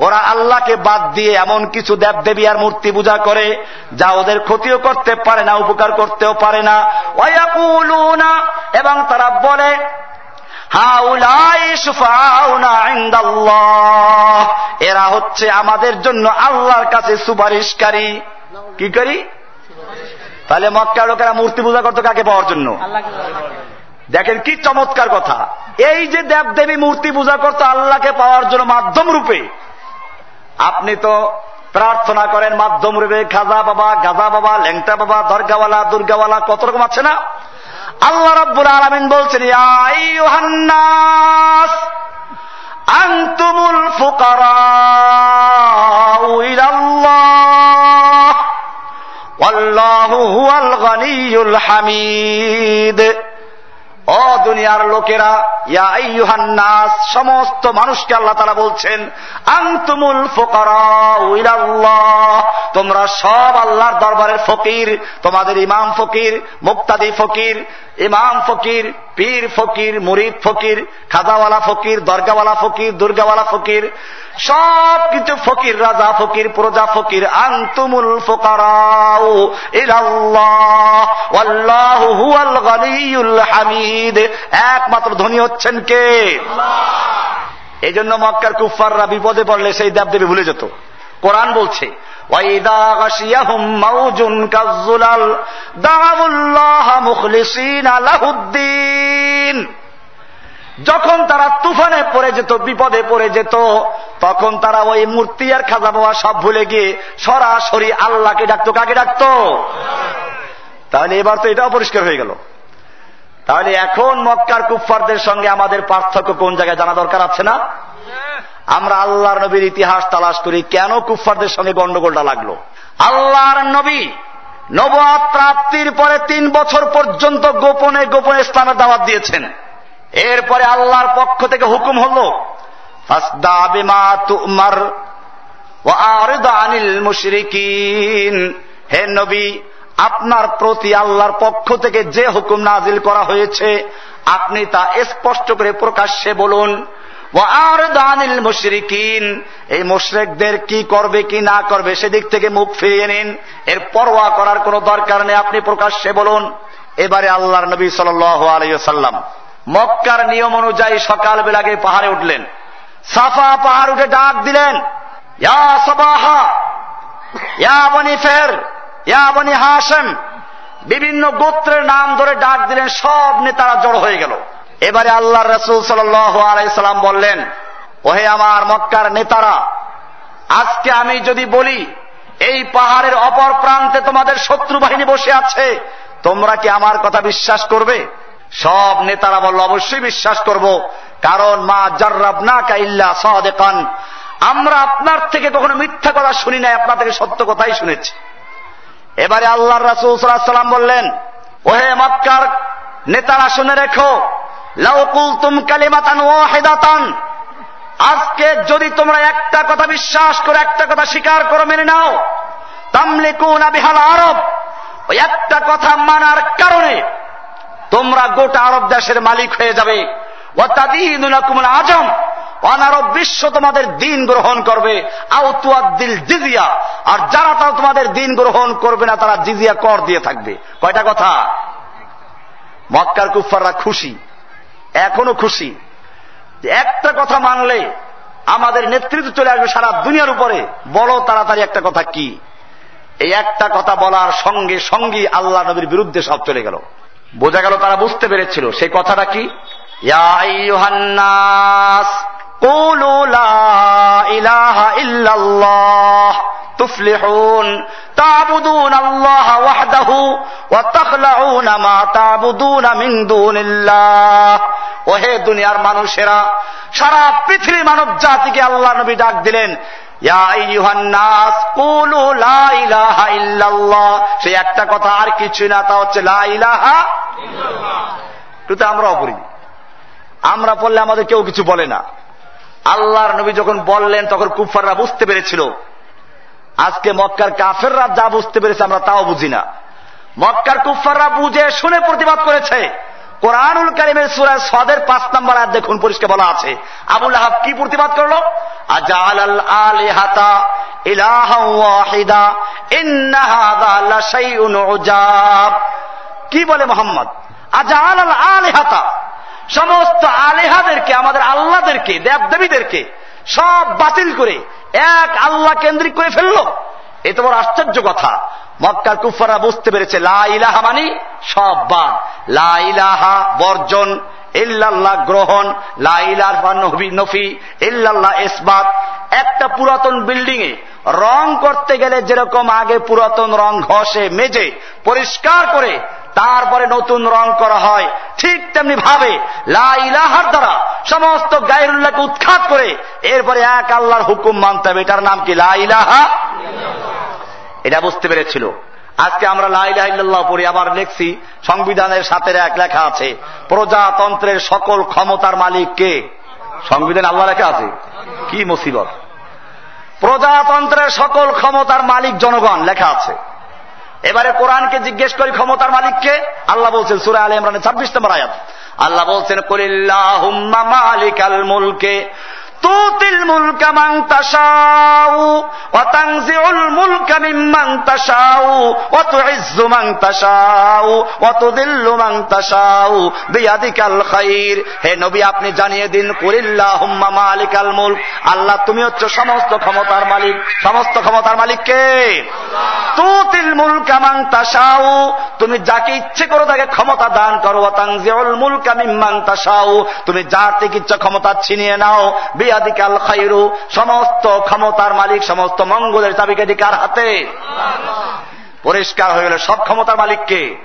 ওরা আল্লাহকে বাদ দিয়ে এমন কিছু দেব দেবী আর মূর্তি পূজা করে যা ওদের ক্ষতিও করতে পারে না, উপকার করতেও পারে না। এবং তারা বলে এরা হচ্ছে আমাদের জন্য আল্লাহর কাছে সুপারিশকারী। কি করি? তাহলে মক্কা লোকেরা মূর্তি পূজা করতো কাকে পাওয়ার জন্য? দেখেন কি চমৎকার কথা। এই যে দেব দেবী মূর্তি পূজা করতো আল্লাহকে পাওয়ার জন্য মাধ্যম রূপে। আপনি তো প্রার্থনা করেন মাধ্যম রূপে খাজা বাবা গাজা বাবা ল্যাংটা বাবা দরগাওয়ালা দুর্গাওয়ালা কত রকম আছে না? আল্লাহ রব্বুল আলমিন বলছেন আন্তুমুল ফুকারা আল্লাহু হুয়াল গনিয়ুল হামিদ। ও দুনিয়ার লোকেরা নাস, সমস্ত মানুষকে আল্লাহ তারা বলছেন আংতুমুল ফোকারাল্লাহ তোমরা সব আল্লাহর দরবারের ফকির, তোমাদের ইমাম ফকির, মুক্তাদি ফকির, ইমাম ফকির, পীর ফকির, মুরিদ ফকির, খাজাওয়ালা ফকির, দরগাওয়ালা ফকির, দুর্গাওয়ালা ফকির, সব কিছু ফকির, রাজা ফকির, প্রজা ফকির, আন্তুমুল ফোকারাউ হামিদ। একমাত্র ধনী হচ্ছেন কে? এই জন্য মক্কার কুফাররা বিপদে পড়লে সেই দেবদেবী ভুলে যেত। কোরআন বলছে যখন তারা তুফানে পড়ে যেত বিপদে পড়ে যেত তখন তারা ওই মূর্তি আর খাজা বাবা সব ভুলে গিয়ে সরাসরি আল্লাহকে ডাকতো। কাকে ডাকতো? তাহলে এবার তো এটাও পরিষ্কার হয়ে গেল। তাহলে এখন মক্কার কুফফারদের সঙ্গে আমাদের পার্থক্য কোন জায়গায় জানা দরকার আছে না? আমরা আল্লাহর নবীর ইতিহাস তালাশ করি, কেন কুফফারদের সঙ্গে গন্ডগোলটা লাগল? আল্লাহর নবী নবাদ প্রাপ্তির পরে তিন বছর পর্যন্ত গোপনে গোপনে ইসলামের দাওয়াত দিয়েছেন। এরপরে আল্লাহর পক্ষ থেকে হুকুম হল হে নবী আপনার প্রতি আল্লাহর পক্ষ থেকে যে হুকুম নাজিল করা হয়েছে, আপনি তা স্পষ্ট করে প্রকাশ্যে বলুন। আর দানিল মুশরিকিন, এই মুশরেকদের কি করবে, কি না করবে, সেদিক থেকে মুখ ফিরিয়ে নিন। এর পরোয়া করার কোনো দরকার নেই, আপনি প্রকাশ্যে বলুন। এবারে আল্লাহর নবী সাল আলাইসাল্লাম মক্কার নিয়ম অনুযায়ী সকাল সকালবেলাকে পাহাড়ে উঠলেন। সাফা পাহাড় উঠে ডাক দিলেন, ইয়া সবাহা, ইয়া বনি ফের ইয়া বনি হাসেম বিভিন্ন গোত্রের নাম ধরে ডাক দিলেন, সব নেতারা জড় হয়ে গেল। এবারে আল্লাহ রসুল সাল্লাম বললেন, ওহে আমার মক্কার নেতারা, আজকে আমি যদি বলি, এই পাহাড়ের অপর প্রান্তে তোমাদের শত্রু বাহিনী বসে আছে, তোমরা কি আমার কথা বিশ্বাস করবে? সব নেতারা বলল, অবশ্যই বিশ্বাস করব, কারণ মা জার্রাব না কাইল্লা সদেকান। আমরা আপনার থেকে কখনো মিথ্যা কথা শুনি নাই আপনার থেকে সত্য কথাই শুনেছি। এবারে আল্লাহ রাসুল সাল্লাম বললেন, ওহে মক্কার নেতারা শুনে রেখো লাউকুল তুম কালিমাতান ও হেদাতান আজকে যদি তোমরা একটা কথা বিশ্বাস করে, একটা কথা স্বীকার করো, মেনে নাও। তামলিকুন বিহাল আরব। ওই একটা কথা মানার কারণে তোমরা গোটা আরব দেশের মালিক হয়ে যাবে। আজম। অনারব বিশ্ব তোমাদের দিন গ্রহণ করবে। আউতুয়াদ্দিল জিজিয়া। আর যারা তারা তোমাদের দিন গ্রহণ করবে না, তারা জিজিয়া কর দিয়ে থাকবে। কয়টা কথা? মক্কার কুফাররা খুশি। এখনও খুশি। একটা কথা মানলে আমাদের নেতৃত্ব চলে আসবে সারা দুনিয়ার উপরে। বলো তাড়াতাড়ি একটা কথা কি? এই একটা কথা বলার সঙ্গে সঙ্গে আল্লাহ নবীর বিরুদ্ধে সব চলে গেল। বোঝা গেল তারা বুঝতে পেরেছিল। সেই কথাটা কি? তুফলিহুন تعبدون الله وحده وتخلعون ما تعبدون من دون الله ওহে দুনিয়ার মানুষেরা সারা পৃথিবীর মানব জাতিকে আল্লাহ নবী ডাক দিলেন সে একটা কথা আর কিছু না তা হচ্ছে লাহা কিন্তু আমরাও পড়ি আমরা পড়লে আমাদের কেউ কিছু বলে না আল্লাহর নবী যখন বললেন, তখন কুফাররা বুঝতে পেরেছিল। আজকে মক্কার কাফেররা যা বুঝতে পেরেছে আমরা তাও বুঝি না। মক্কার কুফাররা বুঝে শুনে প্রতিবাদ করেছে। কোরআনুল কারিমের সুরায় সদের পাঁচ নম্বর আর দেখুন, পরিষ্কার বলা আছে। আবুল আহাব কি প্রতিবাদ করল? আজাল আল আলিহাতা কি বলে মোহাম্মদ? আজাল আল আলেহাতা সমস্ত আলেহাদেরকে, আমাদের আল্লাহদেরকে দেবদেবীদেরকে সব বাতিল করে এক আল্লাহ কেন্দ্রিক করে ফেলল। এ তো বড় আশ্চর্য কথা। মক্কার কুফারা বুঝতে পেরেছে, লা ইলাহা মানি সব বাদ। লা ইলাহা বর্জন, ইল্লাল্লাহ গ্রহণ, লা ইলাহা নফি, ইল্লাল্লাহ ইসবাত। একটা পুরাতন বিল্ডিং এ রং করতে গেলে যেরকম আগে পুরাতন রং ঘষে, মেজে, পরিষ্কার করে তারপরে নতুন রং করা হয়। ঠিক তেমনি ভাবে লাইলাহার দ্বারা সমস্ত গায়রুল্লাহকে উৎখাত করে এরপরে এক আল্লাহর হুকুম মানতে হবে। এটার নাম কি? লাইলাহা এটা বুঝতে পেরেছিল। আজকে আমরা লাইলাহ পড়ি আবার লিখছি। সংবিধানের সাথে এক লেখা আছে। প্রজাতন্ত্রের সকল ক্ষমতার মালিক কে? সংবিধান আল্লাহ লেখা আছে। কি মুসিবত। প্রজাতন্ত্রের সকল ক্ষমতার মালিক জনগণ লেখা আছে। এবারে কোরআনকে জিজ্ঞেস করি ক্ষমতার মালিককে, আল্লাহ বলছেন সুরা আলী ইমরানের ছাব্বিশ নম্বর আয়াত। আল্লাহ বলছেন কলিল্লাহ মালিক আল মুলকে। তুতিল মুলকা মুলকা বিয়াদিকাল খাইর। হে নবী, আপনি জানিয়ে দিন মালিকাল মুলক। আল্লাহ, তুমি হচ্ছে সমস্ত ক্ষমতার মালিক। সমস্ত ক্ষমতার মালিক কে? তুতিল মুলকা মান তাশাউ, তুমি যাকে ইচ্ছে করো তাকে ক্ষমতা দান করো। ওয়া তানজিউল মুলকা মিম্মান তাশাউ, তুমি যার থেকে ইচ্ছা ক্ষমতা ছিনিয়ে নাও। বিয়াদিকাল খাইরু সমস্ত ক্ষমতার মালিক সমস্ত মঙ্গলের চাবিকে দিকার হাতে? পরিষ্কার হয়ে গেল। সব ক্ষমতার মালিককে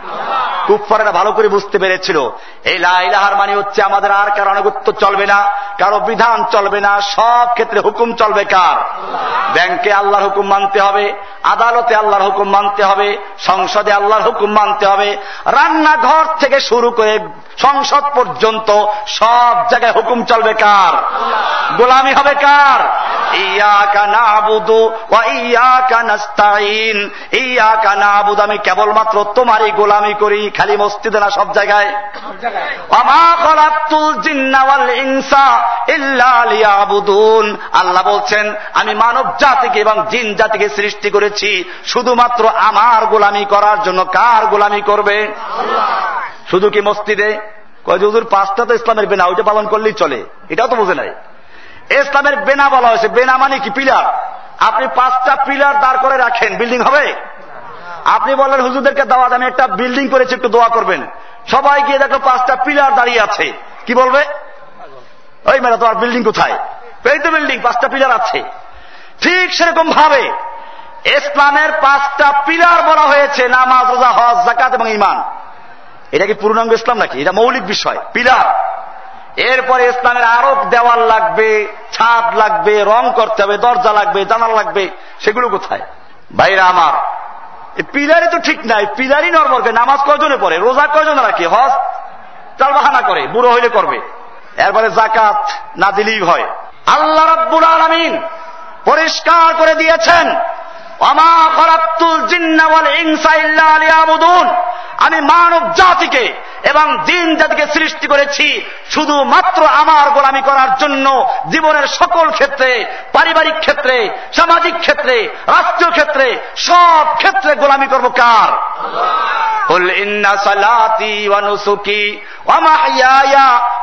কুফারেরা ভালো করে বুঝতে পেরেছিল। এই লাইলাহার মানে হচ্ছে আমাদের আর কারও অনুগত্য চলবে না, কারও বিধান চলবে না, সব ক্ষেত্রে হুকুম চলবে কার? ব্যাংকে আল্লাহর হুকুম মানতে হবে, আদালতে আল্লাহর হুকুম মানতে হবে, সংসদে আল্লাহর হুকুম মানতে হবে, রান্নাঘর থেকে শুরু করে সংসদ পর্যন্ত সব জায়গায় হুকুম চলবে কার? গোলামি হবে কার? আমি কেবলমাত্র তোমারই গোলামি করি খালি মসজিদে না সব জায়গায়। আল্লাহ বলছেন আমি মানব জাতিকে এবং জিন জাতিকে সৃষ্টি করেছি শুধুমাত্র আমার গোলামি করার জন্য কার গোলামি করবে? শুধু কি মসজিদে? কয়জুর পাঁচটা তো ইসলামের বেনা ওইটা পালন করলেই চলে। এটাও তো বোঝে নাই। ইসলামের বেনা বলা হয়েছে। বেনা মানে কি? পিলার। আপনি পাঁচটা পিলার দাঁড় করে রাখেন বিল্ডিং হবে? আপনি বললেন, হুজুরদেরকে দাওয়াত, আমি একটা বিল্ডিং করেছি, একটু দোয়া করবেন। সবাই গিয়ে দেখো পাঁচটা পিলার দাঁড়িয়ে আছে। কি বলবে? ওই মেলা, তোমার বিল্ডিং কোথায়? এই তো বিল্ডিং পাঁচটা পিলার আছে। ঠিক সেরকম ভাবে ইসলামের পাঁচটা পিলার বলা হয়েছে, নামাজ, রোজা, হজ জাকাত এবং ইমান এটা কি পূর্ণাঙ্গ ইসলাম নাকি? এটা মৌলিক বিষয়, পিলার। এরপরে ইসলামের আরও দেওয়াল লাগবে, ছাদ লাগবে, রং করতে হবে, দরজা লাগবে, জানাল লাগবে, সেগুলো কোথায়? ভাইরা আমার পিলারই তো ঠিক নাই, পিলারই নর্মলকে নামাজ কয়জনে পড়ে? রোজা কয়জনে রাখে? হজ? চাল বাহানা করে, বুড়ো হইলে করবে। এরপরে জাকাত না দিলেই হয়। আল্লাহ রাব্বুল আলমিন পরিষ্কার করে দিয়েছেন। আমি মানব জাতিকে এবং দিন জাতিকে সৃষ্টি করেছি শুধুমাত্র আমার গোলামি করার জন্য জীবনের সকল ক্ষেত্রে পারিবারিক ক্ষেত্রে সামাজিক ক্ষেত্রে রাষ্ট্রীয় ক্ষেত্রে সব ক্ষেত্রে গোলামি করবো কার قل إن صلاتي ونسكي ومحياي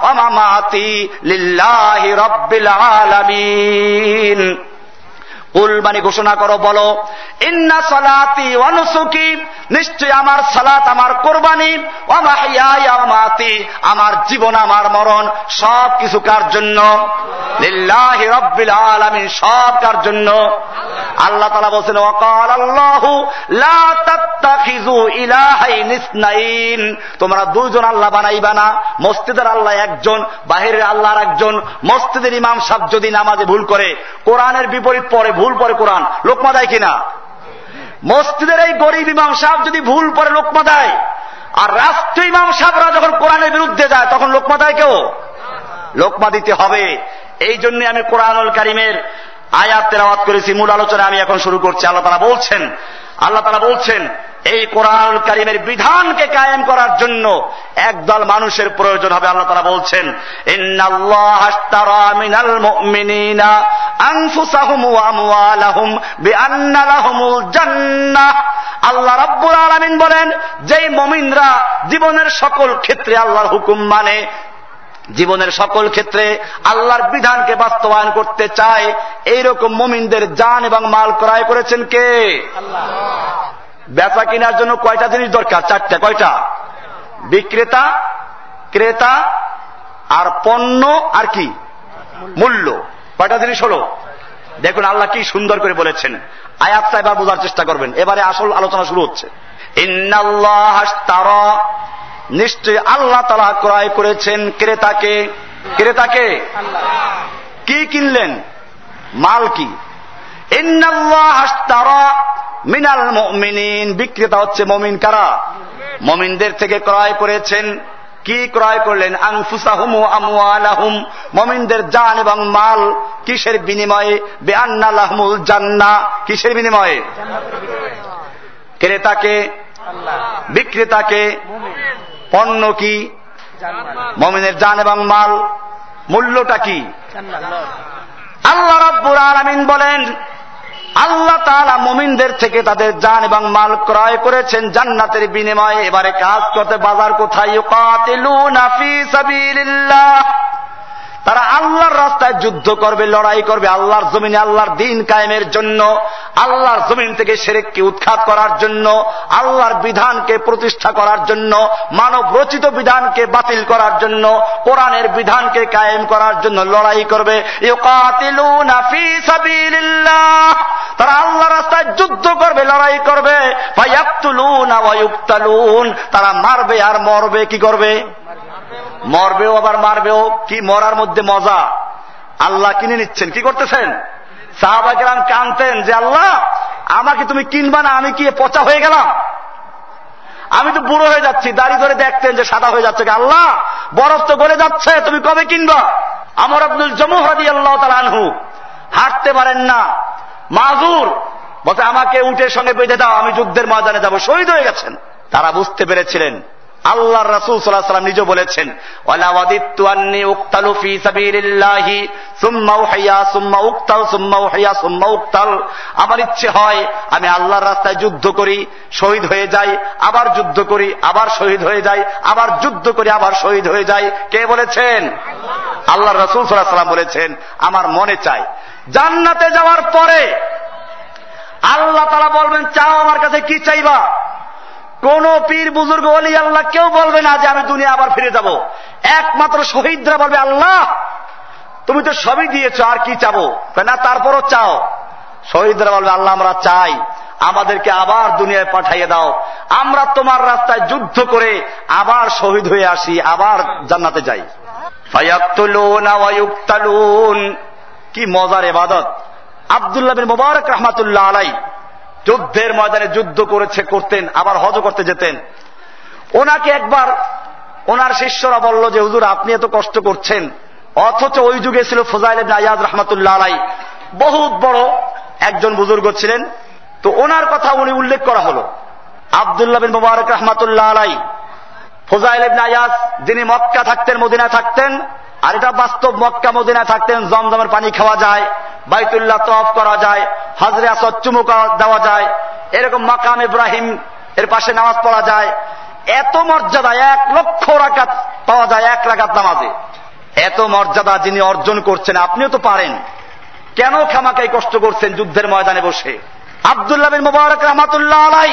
ومماتي لله رب العالمين কুল মানে ঘোষণা করো, বলো, ইন্না সালাতি অনুসুকি নিশ্চয় আমার সালাত, আমার কোরবানি মাতি আমার জীবন, আমার মরণ, সব কিছু কার জন্য? লিল্লাহি রব্বিল আলামিন সব কার জন্য। আল্লাহ তালা বলছেন ওয়াকাল আল্লাহু, লা তাত্তাখিযু ইলাহাইন ইসনাইন তোমরা দুইজন আল্লাহ বানাইবা না, মসজিদের আল্লাহ একজন, বাহিরের আল্লাহর একজন মসজিদের ইমাম সাহেব যদি নামাজে ভুল করে, কোরআনের বিপরীত পরে ভুল পরে কোরআন। লোকমা দেয় কিনা? মসজিদের এই গরিব ইমাম সাহেব যদি ভুল পরে লোকমা দেয়। আর রাষ্ট্র ইমাম সাহেবরা যখন কোরআনের বিরুদ্ধে যায়, তখন লোকমা দেয় কেউ? লোকমা দিতে হবে। এই জন্য আমি কোরআনুল কারিমের আয়াত তেলাওয়াত করেছি। মূল আলোচনা আমি এখন শুরু করছি। আল্লাহ তারা বলছেন, আল্লাহ তারা বলছেন এই কোরআন কারিমের বিধানকে কায়েম করার জন্য একদল মানুষের প্রয়োজন হবে, আল্লাহ তারা বলছেন আল্লাহ রাব্বুল আলামিন বলেন, যেই মমিনরা জীবনের সকল ক্ষেত্রে আল্লাহর হুকুম মানে জীবনের সকল ক্ষেত্রে আল্লাহর বিধানকে বাস্তবায়ন করতে চায়, এইরকম মমিনদের যান এবং মাল ক্রয় করেছেন কে? বেচা কেনার জন্য কয়টা জিনিস দরকার? চারটা, কয়টা? বিক্রেতা, ক্রেতা, আর পণ্য, আর কি? মূল্য। কয়টা জিনিস হলো? দেখুন, আল্লাহ কি সুন্দর করে বলেছেন। আয়াতটা এবার বোঝার চেষ্টা করবেন। এবারে আসল আলোচনা শুরু হচ্ছে। নিশ্চয় আল্লাহ তালা ক্রয় করেছেন ক্রেতাকে। ক্রেতাকে? কি কিনলেন? মাল কি? মিনাল মমিনিন, বিক্রেতা হচ্ছে মমিন কারা? মমিনদের থেকে ক্রয় করেছেন। কি ক্রয় করলেন? আংফুসাহুম আমুয়ালাহুম মমিনদের জান এবং মাল কিসের বিনিময়ে? বেআনালাহমুল জান্না। কিসের বিনিময়ে? ক্রেতাকে, বিক্রেতাকে। পণ্য কি? মমিনের জান এবং মাল। মূল্যটা কি? আল্লাহ রব্বুর আলমিন বলেন আল্লাহ তালা মমিনদের থেকে তাদের যান এবং মাল ক্রয় করেছেন জান্নাতের বিনিময়ে। এবারে কাজ করতে বাজার কোথায়? তারা আল্লাহর রাস্তায় যুদ্ধ করবে, লড়াই করবে, আল্লাহর জমিনে আল্লাহর দিন কায়েমের জন্য, আল্লাহর জমিন থেকে সেরেককে উৎখাত করার জন্য, আল্লাহর বিধানকে প্রতিষ্ঠা করার জন্য, মানব রচিত বিধানকে বাতিল করার জন্য, কোরআনের বিধানকে কায়েম করার জন্য লড়াই করবে। তারা আল্লাহ রাস্তায় যুদ্ধ করবে, লড়াই করবে। তারা মারবে আর মরবে, কি করবে? মরবেও আবার মারবেও, কি মরার মধ্যে মজা? আল্লাহ কিনে নিচ্ছেন, কি করতেছেন? সাহাবাকেরাম কানতেন যে, আল্লাহ, আমাকে তুমি কিনবা না, আমি কি পচা হয়ে গেলাম? আমি তো বুড়ো হয়ে যাচ্ছি, দাড়ি ধরে দেখতেন যে সাদা হয়ে যাচ্ছে। আল্লাহ, বরফ তো গড়ে যাচ্ছে, তুমি কবে কিনবা? আমার আব্দুল জমুহাদি আল্লাহ আনহু, হাঁটতে পারেন না। মাজুর। বলতে আমাকে উঠের সঙ্গে বেঁধে দাও, আমি যুদ্ধের ময়দানে যাব। শহীদ হয়ে গেছেন। তারা বুঝতে পেরেছিলেন। আল্লাহ রাসুল সাল্লাহ সাল্লাম নিজে বলেছেন আমার ইচ্ছে হয়, আমি আল্লাহর রাস্তায় যুদ্ধ করি, শহীদ হয়ে যাই, আবার যুদ্ধ করি, আবার শহীদ হয়ে যাই, আবার যুদ্ধ করি, আবার শহীদ হয়ে যাই। কে বলেছেন? আল্লাহ রসুল সাল্লাহ সাল্লাম বলেছেন, আমার মনে চাই, জান্নাতে যাওয়ার পরে আল্লাহ তারা বলবেন, চাও আমার কাছে কি চাইবা? কোন পীর বুজুর্গ অলি আল্লাহ কেউ বলবে না যে আমি দুনিয়া আবার ফিরে যাব। একমাত্র শহীদরা বলবে, আল্লাহ, তুমি তো সবই দিয়েছ, আর কি চাবো? না, তারপরও চাও। শহীদরা বলবে, আল্লাহ, আমরা চাই, আমাদেরকে আবার দুনিয়ায় পাঠাইয়ে দাও। আমরা তোমার রাস্তায় যুদ্ধ করে আবার শহীদ হয়ে আসি, আবার জান্নাতে যাই। কি মজার এবাদত আবদুল্লাহ বিন মুবারক রহমাতুল্লাহ আলাই যুদ্ধের ময়দানে যুদ্ধ করেছে, করতেন, আবার হজ করতে যেতেন। ওনাকে একবার ওনার শিষ্যরা বলল যে, হুজুর, আপনি এত কষ্ট করছেন। অথচ ওই যুগে ছিল ফজাইল আয়াজ রহমতুল্লাহ আলাই বহুত বড় একজন বুজুর্গ ছিলেন। তো ওনার কথা উনি উল্লেখ করা হল। আবদুল্লাহ বিন মুবারক রহমাতুল্লাহ আলাই ফজাইল আয়াজ যিনি মক্কা থাকতেন মদিনা থাকতেন, আর এটা বাস্তব মক্কা মদিনা থাকতেন, জমজমের পানি খাওয়া যায়, বাইতুল্লাহ তফ করা যায়, হজরে আসদ চুমু দেওয়া যায়, এরকম মাকাম ইব্রাহিম এর পাশে নামাজ পড়া যায়, এত মর্যাদা, এক লক্ষ রাকাত পাওয়া যায় এক রাকাত নামাজে। এত মর্যাদা যিনি অর্জন করছেন, আপনিও তো পারেন। কেন খামাকাই কষ্ট করছেন যুদ্ধের ময়দানে বসে? আবদুল্লাহ বিন মুবারক রহমাতুল্লাহ আলাই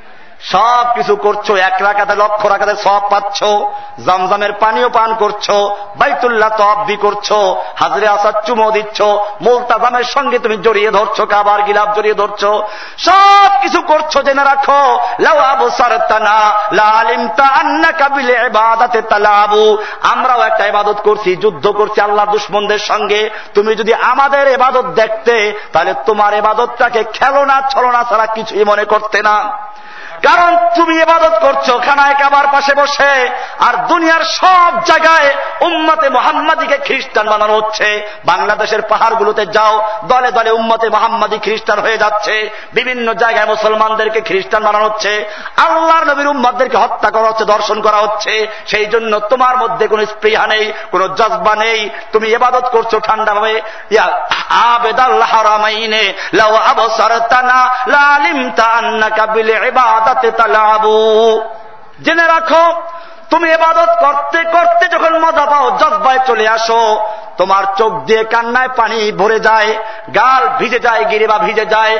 সব কিছু করছ, এক রাখাতে লক্ষ রাখাতে সব পাচ্ছ, জমজমের পানীয় পান করছ, বাইতুল্লাহ তব্দি করছ, হাজরে আসার চুমো দিচ্ছ, মোলতাজামের সঙ্গে তুমি জড়িয়ে ধরছো, কাবার গিলাপ জড়িয়ে ধরছো, সব কিছু করছ জেনে রাখো আমরাও একটা ইবাদত করছি, যুদ্ধ করছি আল্লাহ দুশ্মনদের সঙ্গে, তুমি যদি আমাদের এবাদত দেখতে, তাহলে তোমার এবাদতটাকে খেলনা ছলনা ছাড়া কিছুই মনে করতে না। কারণ তুমি এবাদত করছ, খানায় কাবার পাশে বসে, আর দুনিয়ার সব জায়গায় উম্মতে মোহাম্মদীকে খ্রিস্টান বানানো হচ্ছে। বাংলাদেশের পাহাড়গুলোতে যাও, দলে দলে উম্মতে মোহাম্মদী খ্রিস্টান হয়ে যাচ্ছে। বিভিন্ন জায়গায় মুসলমানদেরকে খ্রিস্টান বানানো হচ্ছে। আল্লাহর নবীর উম্মাদদেরকে হত্যা করা হচ্ছে, দর্শন করা হচ্ছে। সেই জন্য তোমার মধ্যে কোনো স্পৃহা নেই, কোনো জজবা নেই। তুমি এবাদত করছ ঠান্ডা ভাবে আবেদাল্লাহ রামাইনে লাউ আবসারতানা, লালিমতা আন্নাকা বিল ইবাদা। জেনে রাখো তুমি এবাদত করতে করতে যখন মজা পাও জজ্বায় চলে আসো। তোমার চোখ দিয়ে কান্নায় পানি ভরে যায়, গাল ভিজে যায়, গিরিবা ভিজে যায়।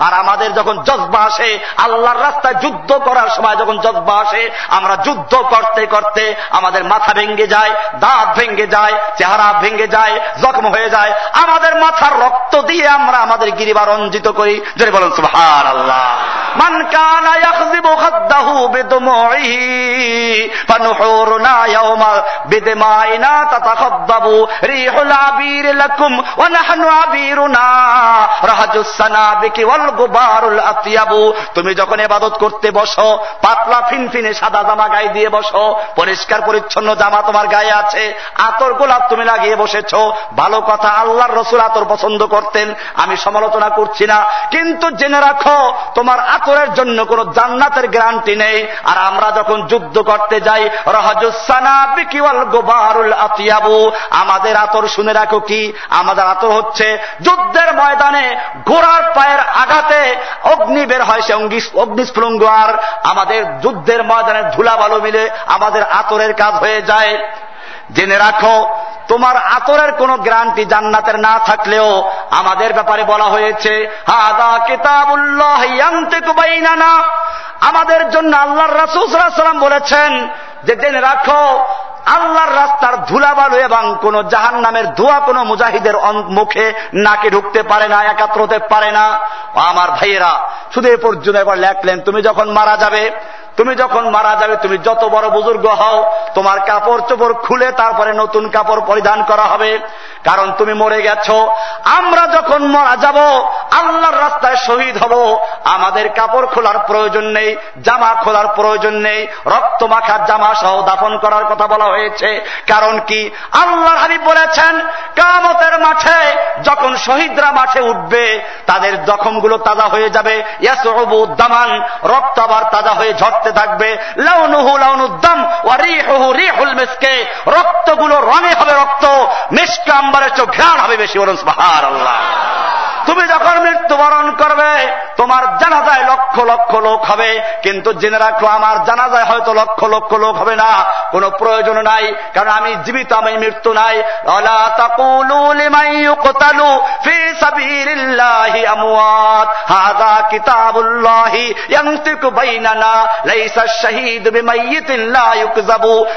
আর আমাদের যখন জজবা আসে, আল্লাহর রাস্তায় যুদ্ধ করার সময় যখন জজবা আসে, আমরা যুদ্ধ করতে করতে আমাদের মাথা ভেঙ্গে যায়, দাঁত ভেঙ্গে যায়, চেহারা ভেঙ্গে যায়, জখম হয়ে যায়। আমাদের মাথার রক্ত দিয়ে দিয়ে আমরা আমাদের গিরিবার অঞ্জিত করি। যদি বলেন সুহার আল্লাহ তুমি যখন এবাদত করতে বসো, পাতলা ফিনফিনে সাদা জামা গায়ে দিয়ে বসো, পরিষ্কার পরিচ্ছন্ন জামা তোমার গায়ে আছে, আতর গোলাপ তুমি লাগিয়ে বসেছ, ভালো কথা আল্লাহর রসুল আতর পছন্দ করতে আমি সমালোচনা করছি না। কিন্তু জেনে রাখো, তোমার আতরের জন্য কোন জান্নাতের গ্যারান্টি নেই। আর আমরা যখন যুদ্ধ করতে যাই আতিয়াবু। আমাদের আতর শুনে রাখো কি? আমাদের আতর হচ্ছে যুদ্ধের ময়দানে ঘোড়ার পায়ের আঘাতে অগ্নি বের হয়, সে অগ্নিস্ফুলঙ্গ। আর আমাদের যুদ্ধের ময়দানে ধুলা বালু মিলে আমাদের আতরের কাজ হয়ে যায়। জেনে রাখো, তোমার আতরের কোন গ্রান্টি জান্নাতের না থাকলেও আমাদের ব্যাপারে বলা হয়েছে আমাদের জন্য আল্লাহর রাসুসাল্লাম বলেছেন যে, জেনে রাখো, আল্লাহর রাস্তার ধুলাবালু এবং কোন জাহান নামের ধোয়া কোন মুজাহিদের মুখে, নাকে ঢুকতে পারে না, একাত্র হতে পারে না। আমার ভাইয়েরা, শুধু এ পর্যন্ত একবার লেখলেন তুমি যখন মারা যাবে তুমি যখন মারা যাবে, তুমি যত বড় বুজুর্গ হও, তোমার কাপড় চোপড় খুলে তারপরে নতুন কাপড় পরিধান করা হবে। কারণ তুমি মরে গেছ। আমরা যখন মারা যাব, আল্লাহর রাস্তায় শহীদ হব। আমাদের কাপড় খোলার প্রয়োজন নেই, জামা খোলার প্রয়োজন নেই, রক্ত মাখার জামা সহ দাফন করার কথা বলা হয়েছে। কারণ কি? আল্লাহ হাবিব বলেছেন কামতের মাঠে যখন শহীদরা মাঠে উঠবে, তাদের জখমগুলো তাজা হয়ে যাবে। দামান, রক্ত আবার তাজা হয়ে ঝরতে থাকবে। লাউনুহু লাউনুদ্দাম ওয়ারিহুহু রিহুল মিসকে। রক্তগুলো রঙে হবে রক্ত, মিসকে আম্বারের চোখ ঘ্রাণ হবে বেশি বলুন, সুবহানাল্লাহ। তুমি যখন মৃত্যুবরণ করবে, তোমার জানাজায় লক্ষ লক্ষ লোক হবে। কিন্তু জেনে রাখো, আমার জানাজায় হয়তো লক্ষ লক্ষ লোক হবে না। কোন প্রয়োজন নাই, কারণ আমি জীবিত, আমি মৃত্যু নাই।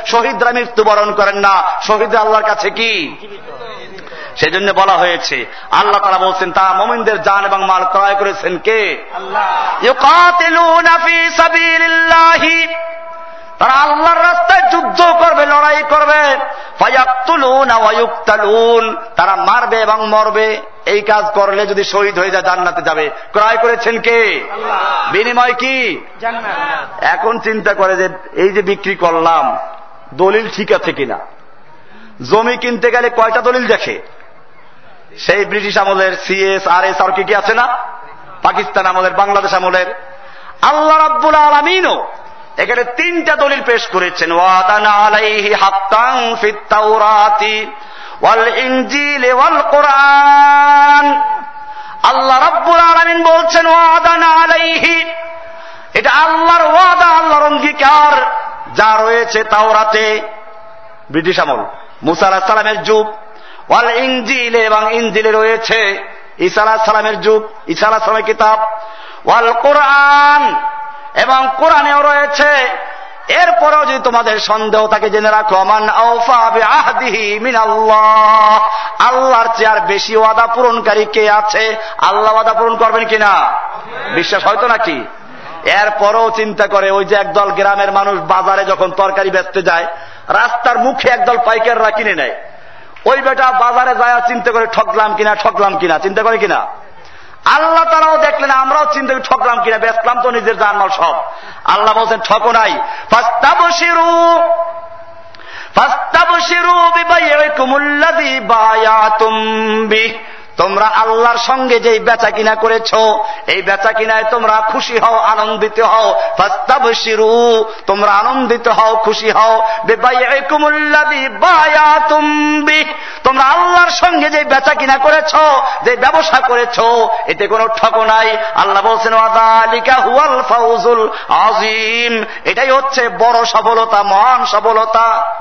শহীদরা মৃত্যুবরণ করেন না। শহীদ আল্লাহর কাছে কি? সেজন্য বলা হয়েছে আল্লাহ তারা বলছেন তা মোমিনদের জান এবং মাল ক্রয় করেছেন কে? তারা আল্লাহর রাস্তায় যুদ্ধ করবে লড়াই করবে। তারা মারবে এবং মরবে। এই কাজ করলে যদি শহীদ হয়ে যায় জান্নাতে যাবে। ক্রয় করেছেন কে? বিনিময় কি? এখন চিন্তা করে যে এই যে বিক্রি করলাম দলিল ঠিক আছে কিনা? জমি কিনতে গেলে কয়টা দলিল দেখে? সেই ব্রিটিশ আমলের সিএস আর এস আর কি কি আছে না? পাকিস্তান আমলের, বাংলাদেশ আমলের। আল্লাহ রাব্বুল আলমিনও এখানে তিনটা দলিল পেশ করেছেন। ওয়াদানা আলাইহি হাক্কান ফিত তাওরাতি ওয়াল ইনজিল ওয়াল কোরআন। আল্লাহ রাব্বুল আলামিন বলছেন, ওয়াদানা আলাইহি। এটা আল্লাহর ওয়াদা, আল্লাহর অঙ্গীকার যা রয়েছে তাওরাতে। ব্রিটিশ আমল। মুসা আলাহ সালামের যুগ ওয়াল ইঞ্জিল এবং ইঞ্জিলে রয়েছে আলাহ সালামের যুগ আলাহ সালামের কিতাব। ওয়াল কোরআন এবং কোরআনেও রয়েছে। এরপরেও যদি তোমাদের সন্দেহ থাকে, জেনে রাখো, মান আহদিহি মিন আল্লাহ আল্লাহর চেয়ার বেশি ওয়াদা পূরণকারী কে আছে? আল্লাহ ওয়াদা পূরণ করবেন কিনা? বিশ্বাস হয়তো নাকি? এরপরও চিন্তা করে, ওই যে একদল গ্রামের মানুষ বাজারে যখন তরকারি বেচতে যায়, রাস্তার মুখে একদল পাইকাররা কিনে নেয়। ওই বেটা বাজারে যায় চিন্তা করে ঠকলাম কিনা ঠকলাম কিনা, চিন্তা করে কিনা? আল্লাহ তারাও দেখলেন আমরাও চিন্তা করি ঠকলাম কিনা বেসলাম তো নিজের জানমাল সব। আল্লাহ বলছেন, ঠকো নাই। ফাস্তাবশিরু ফাস্তাবশিরু বিবাইয়াকুমুল্লাযী বায়াতুম বিহি। তোমরা আল্লাহর সঙ্গে যে বেচা কিনা করেছ, এই বেচা কিনায় তোমরা খুশি হও, আনন্দিত হও। ফাস্তাবশিরু, তোমরা আনন্দিত হও, খুশি হও। তোমরা আল্লাহর সঙ্গে যে বেচা কিনা করেছ যে ব্যবসা করেছ, এতে কোনো ঠক নাই। আল্লাহ বলছেন হুয়াল ফাউজুল আজিম এটাই হচ্ছে বড় সফলতা, মহান সফলতা।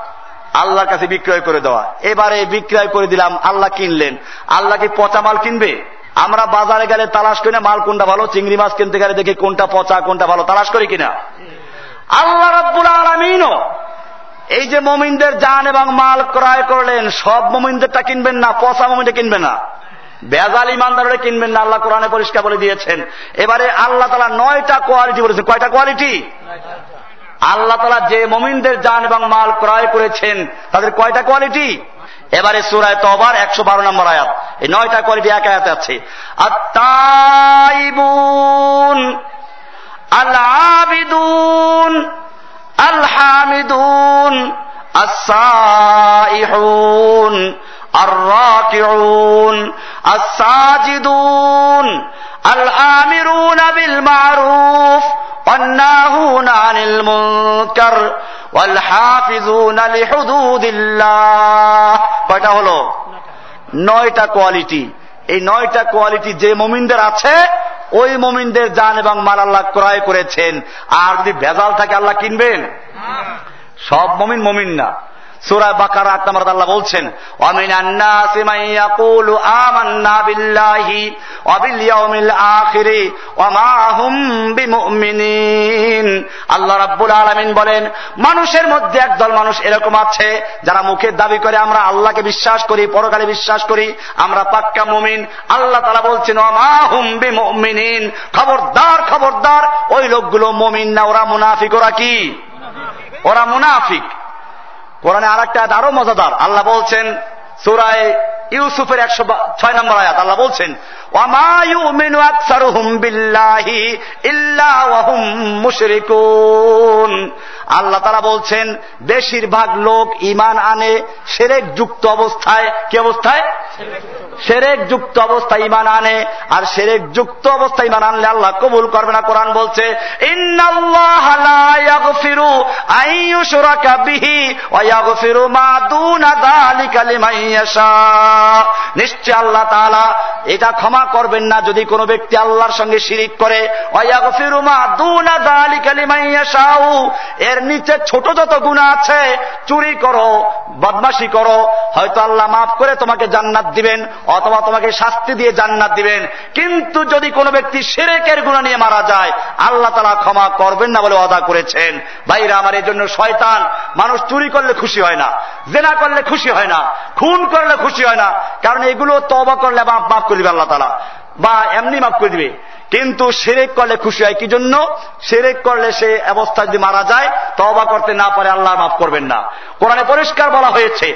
আল্লাহর কাছে বিক্রয় করে দেওয়া। এবারে বিক্রয় করে দিলাম, আল্লাহ কিনলেন। আল্লাহ কি পচা মাল কিনবে? আমরা বাজারে গেলে তালাশ করি না, মাল কোনটা ভালো? চিংড়ি মাছ কিনতে গেলে দেখি কোনটা পচা, কোনটা ভালো। তালাশ করি কিনা? আল্লাহ রব্বুল আলমিনও এই যে মমিনদের যান এবং মাল ক্রয় করলেন, সব মমিনদেরটা কিনবেন না, পচা মমিনটা কিনবেন না। বেজাল ইমানদারে কিনবেন না, আল্লাহ কোরআনে পরিষ্কার বলে দিয়েছেন। এবারে আল্লাহ তালা নয়টা কোয়ালিটি বলেছেন। কয়টা কোয়ালিটি আল্লাহ তালা যে মমিনদের যান এবং মাল ক্রয় করেছেন, তাদের কয়টা কোয়ালিটি এবারে সুরায় তবার একশো বারো নম্বর আয়াত। এই নয়টা কোয়ালিটি এক আয়াত আছে। আর তাইবুন আল আবিদুন আল আসাইহুন আর রাকিউন আসাজিদুন আল আমিরুন বিল মারুফ والناهون عن المنكر والحافظون لحدود الله কয়টা হলো নয়টা কোয়ালিটি এই নয়টা কোয়ালিটি যে মমিনদের আছে ওই মমিনদের যান এবং মাল আল্লাহ ক্রয় করেছেন আর যদি ভেজাল থাকে আল্লাহ কিনবেন সব মমিন মমিন না সুরা বাকার আট নম্বর আল্লাহ বলছেন অমিন আন্নাসি মাইয়াকুলু আমান্না বিল্লাহি ওয়াবিল ইয়াউমিল আখিরি ওয়া বিমুমিনিন। আল্লাহ রাব্বুল আলামিন বলেন, মানুষের মধ্যে একদল মানুষ এরকম আছে, যারা মুখের দাবি করে আমরা আল্লাহকে বিশ্বাস করি, পরকালে বিশ্বাস করি, আমরা পাক্কা মুমিন। আল্লাহ তাআলা বলছেন, ওয়া হুম বিমুমিনিন। খবরদার খবরদার, ওই লোকগুলো মুমিন না, ওরা মুনাফিক, ওরা কি? ওরা মুনাফিক। কোরআনে আর একটা আরও মজাদার। আল্লাহ বলছেন, সুরায় ইউসুফের একশো ছয় নম্বর আয়াত। আল্লাহ বলছেন আল্লাহ তারা বলছেন, বেশিরভাগ লোক ইমান আনে সেরেক যুক্ত অবস্থায়। কি অবস্থায়? সেরেক যুক্ত অবস্থায় ইমান আনে, আর সেরেক যুক্ত অবস্থায় ইমান আনলে আল্লাহ কবুল করবে না। কোরআন বলছে নিশ্চয় আল্লাহ তালা এটা ক্ষমা করবেন না যদি কোনো ব্যক্তি আল্লাহর সঙ্গে শিরিক করে। এর নিচে ছোট যত গুণা আছে, চুরি করো বদমাসি করো। হয়তো আল্লাহ মাফ করে তোমাকে জান্নাত দিবেন, অথবা তোমাকে শাস্তি দিয়ে জান্নাত দিবেন। কিন্তু যদি কোনো ব্যক্তি সেরেকের গুণা নিয়ে মারা যায়, আল্লাহ তালা ক্ষমা করবেন না বলে অদা করেছেন। ভাইরা, আমার এই জন্য শয়তান, মানুষ চুরি করলে খুশি হয় না, জেনা করলে খুশি হয় না, খুন করলে খুশি হয় না। কারণ এগুলো তবা করলে মাফ মাফ করে আল্লাহ তালা। বা এমনি মাফ করে দিবে। কিন্তু সেরেক করলে খুশি হয় কি জন্য সেরেক করলে সে অবস্থা যদি মারা যায় তবা করতে না পারে আল্লাহ মাফ করবেন না। কোরআনে পরিষ্কার বলা হয়েছে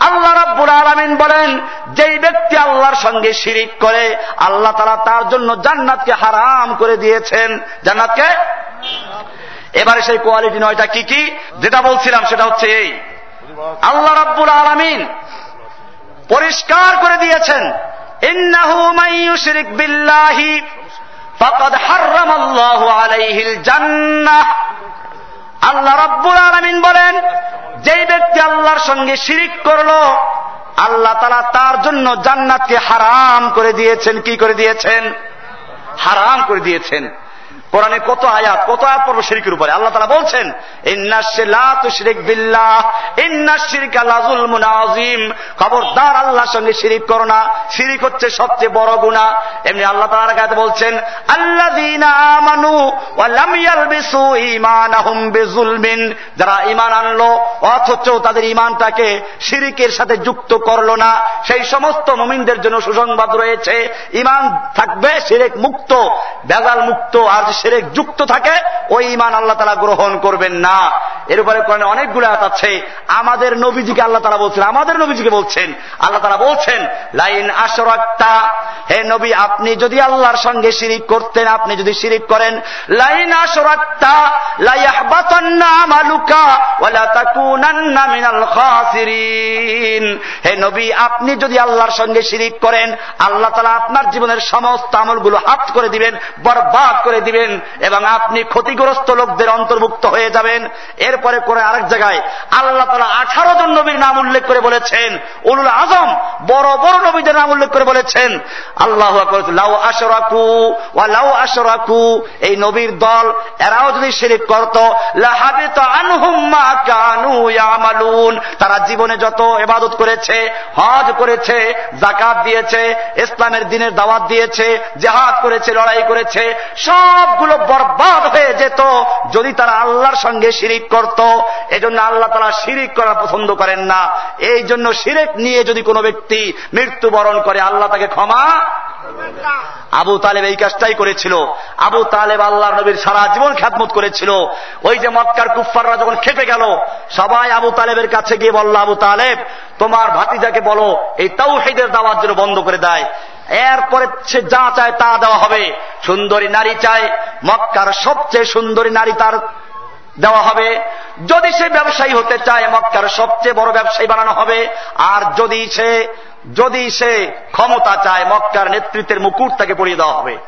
আল্লাহ রাব্বুল আলামিন বলেন, যেই ব্যক্তি আল্লাহর সঙ্গে শিরিক করে, আল্লাহ তারা তার জন্য জান্নাতকে হারাম করে দিয়েছেন। জান্নাতকে? এবারে সেই কোয়ালিটি নয়টা কি কি? যেটা বলছিলাম সেটা হচ্ছে এই। আল্লাহ রাব্বুল আলমিন পরিষ্কার করে দিয়েছেন আলাইহিল আল্লাহ রাব্বুল আলামিন বলেন, যেই ব্যক্তি আল্লাহর সঙ্গে শিরিক করল, আল্লাহ তারা তার জন্য জান্নাতকে হারাম করে দিয়েছেন। কি করে দিয়েছেন? হারাম করে দিয়েছেন। কোরআনে কত আয়াত কত আয়াত পর্ব শিরিকের উপরে। আল্লাহ তারা বলছেন খবরদার আল্লাহর সঙ্গে শিরিক করো না, শিরিক হচ্ছে সবচেয়ে বড় গুণা এমনি আল্লাহ তালার কাছে বলছেন যারা ইমান আনলো, অথচ তাদের ইমানটাকে শিরিকের সাথে যুক্ত করল না। সেই সমস্ত মমিনদের জন্য সুসংবাদ রয়েছে ইমান থাকবে শিরেক মুক্ত বেজাল মুক্ত, আর সেরেক যুক্ত থাকে ওই ইমান আল্লাহ তালা গ্রহণ করবেন না। এর উপরে অনেকগুলো আয়াত আছে। আমাদের নবীজিকে আল্লাহ তালা বলছেন, আমাদের নবীজিকে বলছেন, আল্লাহ তালা বলছেন, লাইন আসরাক্তা হে নবী, আপনি যদি আল্লাহর সঙ্গে শিরিক করতেন, আপনি যদি শিরিক করেন, লাইন আসরাক্তা হে নবী, আপনি যদি আল্লাহর সঙ্গে শিরিক করেন, আল্লাহ তালা আপনার জীবনের সমস্ত আমলগুলো হাত করে দিবেন, বরবাদ করে দিবেন। এবং আপনি ক্ষতিগ্রস্ত লোকদের অন্তর্ভুক্ত হয়ে যাবেন। এরপরে করে আরেক জায়গায় আল্লাহ তালা আঠারো জন নবীর নাম উল্লেখ করে বলেছেন। উলুল আজম, বড় বড় নবীদের নাম উল্লেখ করে বলেছেন। আল্লাহ লাউ আশরাকু ওয়া লাউ আশরাকু, এই নবীর দল, এরাও যদি শিরিক করত তারা জীবনে যত এবাদত করেছে, হজ করেছে জাকাত দিয়েছে, ইসলামের দিনের দাওয়াত দিয়েছে, জেহাদ করেছে, লড়াই করেছে সবগুলো বরবাদ হয়ে যেত যদি তারা আল্লাহর সঙ্গে শিরিক করত। এজন্য আল্লাহ তারা শিরিক করা পছন্দ করেন না। এই জন্য শিরেক নিয়ে যদি কোনো ব্যক্তি মৃত্যুবরণ করে, আল্লাহ তাকে ক্ষমা আবু তালেব এই কাজটাই করেছিল। আবু তালেব আল্লাহ নবীর সারা জীবন খ্যাতমত করেছিল। ওই যে মক্কার কুফাররা যখন খেপে গেল, সবাই আবু তালেবের কাছে গিয়ে বলল, আবু তালেব, তোমার ভাতিজাকে বলো, এই তাও হেদের দাওয়ার জন্য বন্ধ করে দেয়। এরপরে সে যা চায় তা দেওয়া হবে। সুন্দরী নারী চায়, মক্কার সবচেয়ে সুন্দরী নারী তার দেওয়া হবে। যদি সে ব্যবসায়ী হতে চায়, মক্কার সবচেয়ে বড় ব্যবসায়ী বানানো হবে। আর যদি সে যদি সে ক্ষমতা চায়, মক্কার নেতৃত্বের মুকুট তাকে পড়িয়ে দেওয়া হবে।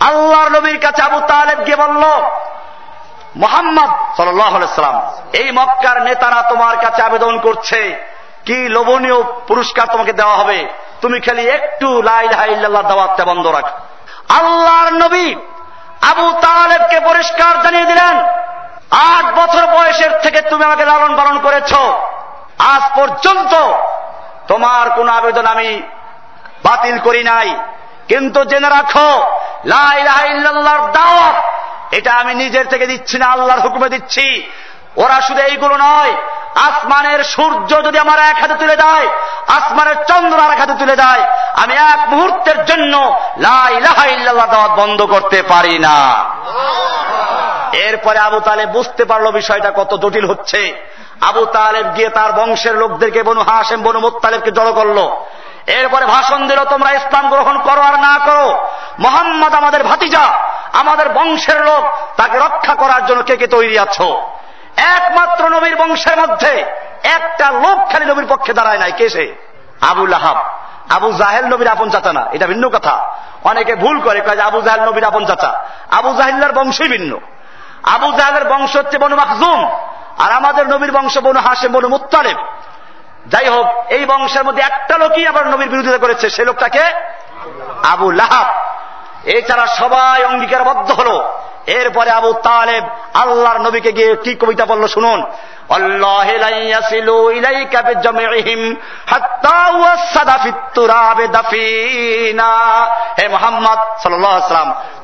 আল্লাহর নবীর কাছে আবু তালেব গিয়ে বলল, মোহাম্মদ সাল্লাম, এই মক্কার নেতারা তোমার কাছে আবেদন করছে। কি লোভনীয় পুরস্কার তোমাকে দেওয়া হবে? তুমি খালি একটু লাইল লাইল্লাহ দাওয়াতটা বন্ধ রাখ। আল্লাহর নবী আবু তালেবকে পরিষ্কার জানিয়ে দিলেন, আট বছর বয়সের থেকে তুমি আমাকে লালন পালন করেছ। আজ পর্যন্ত তোমার কোন আবেদন আমি বাতিল করি নাই। কিন্তু জেনে রাখো লাইল্লাহর দাওয়াত এটা আমি নিজের থেকে দিচ্ছি না আল্লাহর হুকুমে দিচ্ছি। ওরা শুধু এইগুলো নয় আসমানের সূর্য যদি আমার এক হাতে তুলে দেয় আসমানের চন্দ্র আর এক হাতে তুলে দেয় আমি এক মুহূর্তের জন্য লাই লাহাইল্লাহ দাওয়াত বন্ধ করতে পারি না। এরপরে আবু তালেব বুঝতে পারল বিষয়টা কত জটিল হচ্ছে। আবু তালেব গিয়ে তার বংশের লোকদেরকে বনু হাসেম বনু মোত্তালেবকে জড়ো করল। এরপরে ভাষণ দিল, তোমরা ইসলাম গ্রহণ করো আর না করো। মোহাম্মদ আমাদের ভাতিজা, আমাদের বংশের লোক, তাকে রক্ষা করার জন্য কে কে তৈরি আছো? একমাত্র নবীর বংশের মধ্যে একটা লোক খালি নবীর পক্ষে দাঁড়ায় নাই। কে সে? আবুল আহাব আবু জাহেল নবীর আপন চাচা না। এটা ভিন্ন কথা। অনেকে ভুল করে, কয় আবু জাহেল নবীর আপন চাচা। আবু জাহিল্লার বংশই ভিন্ন। আবু জাহেলের বংশ হচ্ছে বনু মাকজুম আর আমাদের নবীর বংশ বনু হাসে বনু মুতালেব যাই হোক, এই বংশের মধ্যে একটা লোকই আবার নবীর বিরোধিতা করেছে, সে লোকটাকে আবু লাহাব। এছাড়া সবাই অঙ্গীকারবদ্ধ হল। এরপরে আবু তালেব আল্লাহর নবীকে গিয়ে কি কবিতা বলল শুনুন।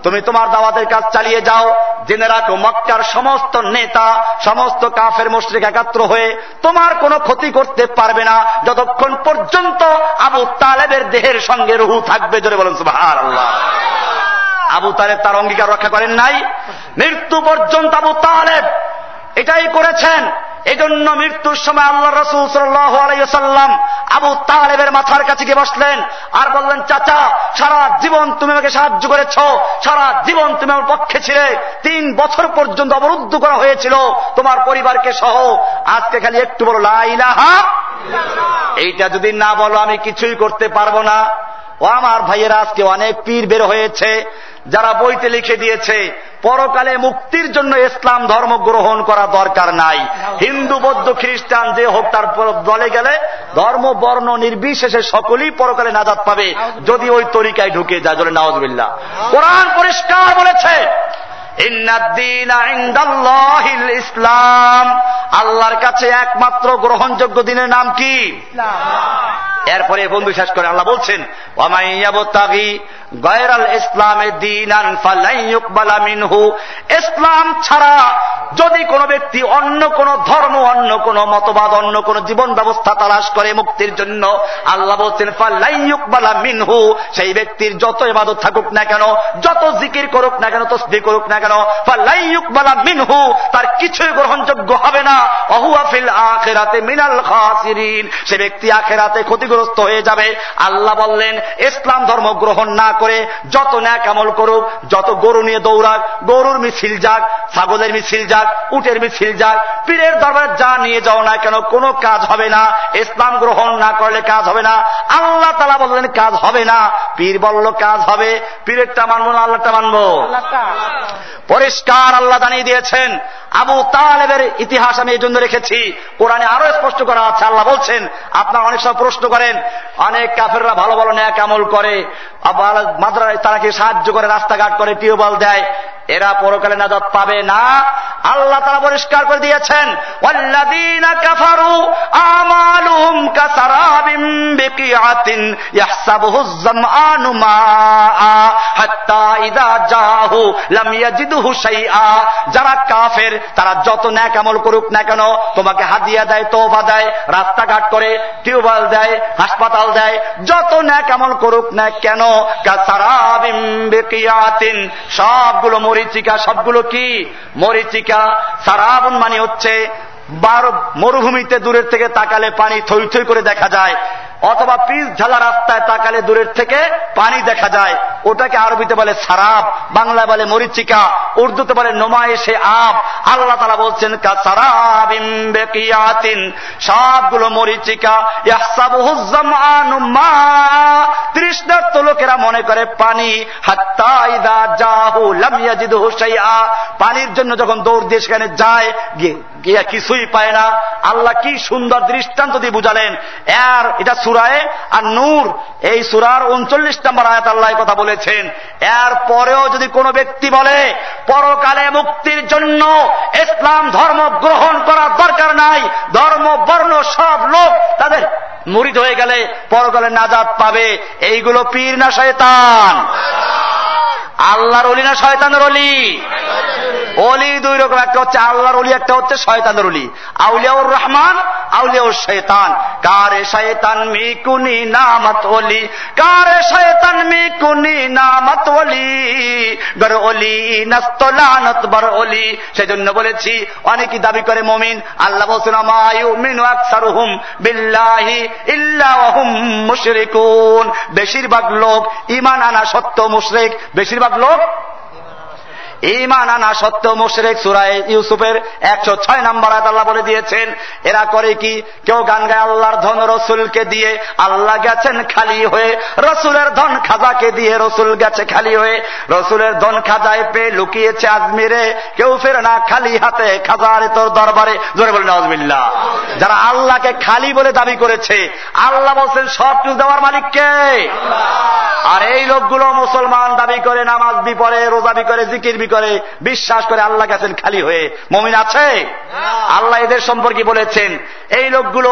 তুমি তোমার দাওয়াতের কাজ চালিয়ে যাও। জেনে রাখো, মক্কার সমস্ত নেতা, সমস্ত কাফের মুশ্রিক একাত্র হয়ে তোমার কোনো ক্ষতি করতে পারবে না। যতক্ষণ পর্যন্ত আবু তালেবের দেহের সঙ্গে রুহু থাকবে, জোরে বলুন সুবাহ আল্লাহ আবু তালেব তার অঙ্গীকার রক্ষা করেন নাই। মৃত্যু পর্যন্ত আবু তালেব এটাই করেছেন। এজন্য মৃত্যুর সময় আল্লাহ রসুল সাল্লাম আবু তালেবের মাথার কাছে গিয়ে বসলেন আর বললেন, চাচা, সারা জীবন তুমি আমাকে সাহায্য করেছ, সারা জীবন তুমি আমার পক্ষে ছিলে। তিন বছর পর্যন্ত অবরুদ্ধ করা হয়েছিল। তোমার পরিবারকে সহ আজকে খালি একটু বলো লাইলাহা এইটা যদি না বলো, আমি কিছুই করতে পারব না। ও আমার ভাইয়েরা, আজকে অনেক পীর বের হয়েছে। যারা বইতে লিখে দিয়েছে, পরকালে মুক্তির জন্য ইসলাম ধর্ম গ্রহণ করা দরকার নাই। হিন্দু, বৌদ্ধ, খ্রিস্টান, যে হোক তার দলে গেলে ধর্ম, বর্ণ, নির্বিশেষে সকলেই পরকালে নাজাদ পাবে। যদি ওই তরিকায় ঢুকে যায় জলে নওয়াজবিল্লা কোরআন পরিষ্কার বলেছে ইসলাম। আল্লাহর কাছে একমাত্র গ্রহণযোগ্য দিনের নাম কি? এরপরে বন্ধু শেষ করে আল্লাহ বলছেন ইসলাম ছাড়া যদি কোন ব্যক্তি অন্য কোন ধর্ম অন্য কোন মতবাদ অন্য কোন জীবন ব্যবস্থা তালাশ করে মুক্তির জন্য আল্লাহ বলছেন ফাল্লাইয়ুকবালা মিনহু। সেই ব্যক্তির যত ইবাদত থাকুক না কেন যত জিকির করুক না কেন তসবি করুক না কেন ফাল্লাইয়ুকবালা মিনহু, তার কিছুই গ্রহণযোগ্য হবে না। অহুয়াফিল আখেরাতে মিনাল খাসিরিন, সে ব্যক্তি আখেরাতে ক্ষতিগ্রস্ত হয়ে যাবে। আল্লাহ বললেন, ইসলাম ধর্ম গ্রহণ না করে যত ন্যাক আমল করুক, যত গরু নিয়ে দৌড়াক, গরুর মিছিল যাক, ছাগলের মিছিল যাক, উটের মিছিল যাক, পীরের দরবারে যা নিয়ে যাও না কেন, কোনো কাজ হবে না। ইসলাম গ্রহণ না করলে কাজ হবে না। আল্লাহ তালা বললেন, কাজ হবে না। পীর বলল, কাজ হবে। পীরেরটা মানবো না আল্লাহটা মানবো? পরিষ্কার আল্লাহ জানিয়ে দিয়েছেন। আবু তালেবের ইতিহাস আমি এই জন্য রেখেছি। কোরআনে আরও স্পষ্ট করা আছে। আল্লাহ বলছেন, আপনারা অনেক সময় প্রশ্ন করেন, অনেক কাফেররা ভালো ভালো ন্যাক আমল করে মাদ্রায় তারা কি সাহায্য করে, রাস্তাঘাট করে, টিউবওয়েল দেয়, এরা পরকালে নাজাত পাবে না। আল্লাহ তারা পরিষ্কার করে দিয়েছেন যারা কাফের তারা যত ন্যাক আমল করুক না কেন, তোমাকে হাদিয়া দেয় তোফা দেয়, রাস্তাঘাট করে, টিউবওয়েল দেয়, হাসপাতাল দেয়, যত ন্যাক আমল করুক না কেন, কাসারাবিম সবগুলো মরিচিকা, সবগুলো কি? মরিচিকা, সারাবন মানে হচ্ছে বারো মরুভূমিতে দূরের থেকে তাকালে পানি থই থই করে দেখা যায়। অথবা পিস ঝালা রাস্তায় তাকালে দূরের থেকে পানি দেখা যায়। ওটাকে আরবিতে বলে সারাব, বাংলায় বলে মরিচিকা, উর্দুতে বলে নোমায়েশে আব। আল্লাহ তালা বলছেন সবগুলো মরিচিকা। তৃষ্ণার্ত লোকেরা মনে করে পানি হাত্তাইদা জাহু লামিয়াজিদ হুসাইয়া পানির জন্য যখন দৌড় দিয়ে সেখানে যায়, গিয়া কিছুই পায় না। আল্লাহ কি সুন্দর দৃষ্টান্ত দিয়ে বুঝালেন। এর, এটা সুরায় আর নূর এই সুরার উনচল্লিশ নম্বর আয়াত আল্লাহ কথা বলেছেন। এর পরেও যদি কোনো ব্যক্তি বলে, পরকালে মুক্তির জন্য ইসলাম ধর্ম গ্রহণ করার দরকার নাই, ধর্ম, বর্ণ সব লোক তাদের মুড়িদ হয়ে গেলে পরকালে নাজাদ পাবে। এইগুলো পীর না শয়তান? আল্লাহর অলি না শয়তানের অলি? অলি দুই রকম, একটা হচ্ছে আল্লাহর অলি, একটা হচ্ছে শয়তানের অলি। আউলিয়াউর রহমান, আউলিয়াউর শৈতান কারে শয়তান মিকুনি নামত অলি, কারে শয়তান মিকুনি নামত অলি। গর অলি নস্তলানত বর অলি। সেজন্য বলেছি, অনেকেই দাবি করে মমিন, আল্লাহ বলছেন আমায়ু মিনু আকসারুহুম বিল্লাহি ইল্লাহুম মুশরিকুন। বেশিরভাগ লোক ইমান আনা সত্য মুশরিক, বেশিরভাগ লোক ইমান আনা সত্য মুশরেক সুরায় ইউসুফের একশো ছয় নম্বর আল্লাহ বলে দিয়েছেন এরা করে কি? কেউ গান গায় আল্লাহর ধন রসুলকে দিয়ে আল্লাহ গেছেন খালি হয়ে রসুলের ধন খাজাকে দিয়ে রসুল গেছে খালি হয়ে রসুলের ধন খাজায় পেয়ে লুকিয়েছে আজমিরে কেউ ফের না খালি হাতে খাজারে তোর দরবারে। জোরে বলে নজমিল্লা যারা আল্লাহকে খালি বলে দাবি করেছে আল্লাহ বলছেন সব কিছু দেওয়ার মালিককে। আর এই লোকগুলো মুসলমান দাবি করে নামাজ বি পরে রোজা বি করে জিকির বি করে, বিশ্বাস করে আল্লাহ গেছেন খালি হয়ে মমিন আছে? আল্লাহ এদের সম্পর্কে বলেছেন, এই লোকগুলো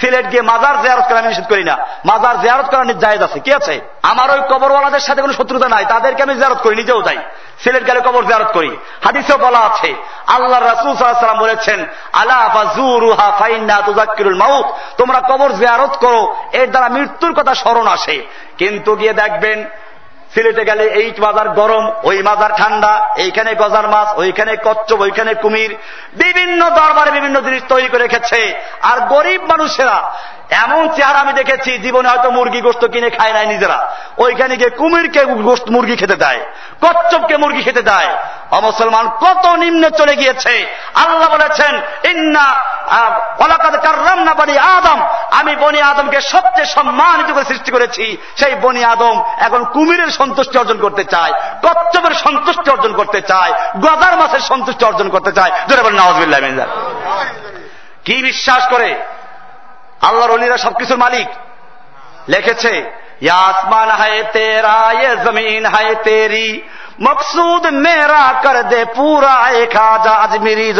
সিলেট গিয়ে মাজার জেয়ারত করা আমি নিষেধ করি না। মাজার জেয়ারত করা জায়দ আছে। কি আছে? আমার ওই কবরওয়ালাদের সাথে কোনো শত্রুতা নাই। তাদেরকে আমি জেয়ারত করি, নিজেও যাই। সিলেট গেলে কবর জেয়ারত করি। হাদিসেও বলা আছে, আল্লাহ রাসুল সাল্লাম বলেছেন আল্লাহ তোমরা কবর জেয়ারত করো, এর দ্বারা মৃত্যুর কথা স্মরণ আসে। কিন্তু গিয়ে দেখবেন সিলেটে গেলে এই বাজার গরম, ওই মাজার ঠান্ডা, এইখানে গজার মাছ, ওইখানে কচ্ছপ, ওইখানে কুমির, বিভিন্ন দরবারে বিভিন্ন জিনিস তৈরি করে রেখেছে। আর গরিব মানুষেরা এমন চেহারা আমি দেখেছি, জীবনে হয়তো মুরগি গোস্ত কিনে খায় নাই নিজেরা। ওইখানে গিয়ে কুমিরকে গোস্ত মুরগি খেতে দেয়, কচ্ছপকে মুরগি খেতে দেয়। অমুসলমান কত নিম্নে চলে গিয়েছে। আল্লাহ বলেছেন, ইন্না বনি আদম। আমি বনি আদমকে সবচেয়ে সম্মানিত করে সৃষ্টি করেছি। সেই বনি আদম এখন কুমিরের সন্তুষ্টি অর্জন করতে চায়, কচ্ছপের সন্তুষ্টি অর্জন করতে চায়, গদার মাছের সন্তুষ্টি অর্জন করতে চায়। জোরে বলেন নওয়াজ কি বিশ্বাস করে? আল্লাহর অলিরা সবকিছুর মালিক। লিখেছে আসমান, হায় তেরা জমিন, হায় তেরি। মকসুদ মেরা কর দে পুরা, এ খাজা আজমিরি।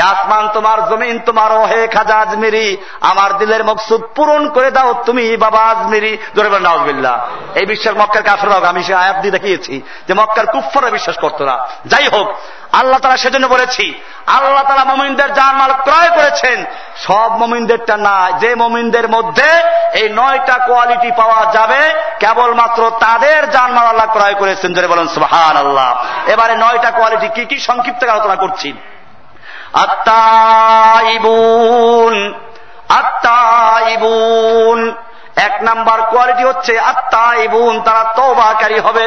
আসমান, তোমার জমিন, তোমার ওহে খাজা আজমিরি। আমার দিলের মকসুদ পূরণ করে দাও তুমি, বাবা আজমিরি। জোরে নজবিল্লা এই বিশ্বের মক্কার কাফের আমি সে আয়াত দিয়ে দেখিয়েছি যে মক্কার কুফরা বিশ্বাস করতো না। যাই হোক আল্লাহ তারা সেজন্য বলেছি, আল্লাহ তারা মমিনদের মাল ক্রয় করেছেন, সব মমিনদেরটা না যে মমিনদের মধ্যে এই নয়টা কোয়ালিটি পাওয়া যাবে, কেবলমাত্র তাদের মাল আল্লাহ ক্রয় করেছেন। যদি বলেন সুহান আল্লাহ এবারে নয়টা কোয়ালিটি কি কি সংক্ষিপ্ত আলোচনা করছি। আত্মাইবুন আত্মাইবুন এক নাম্বার কোয়ালিটি হচ্ছে আত্মাইবুন তারা তৌবাকারী হবে।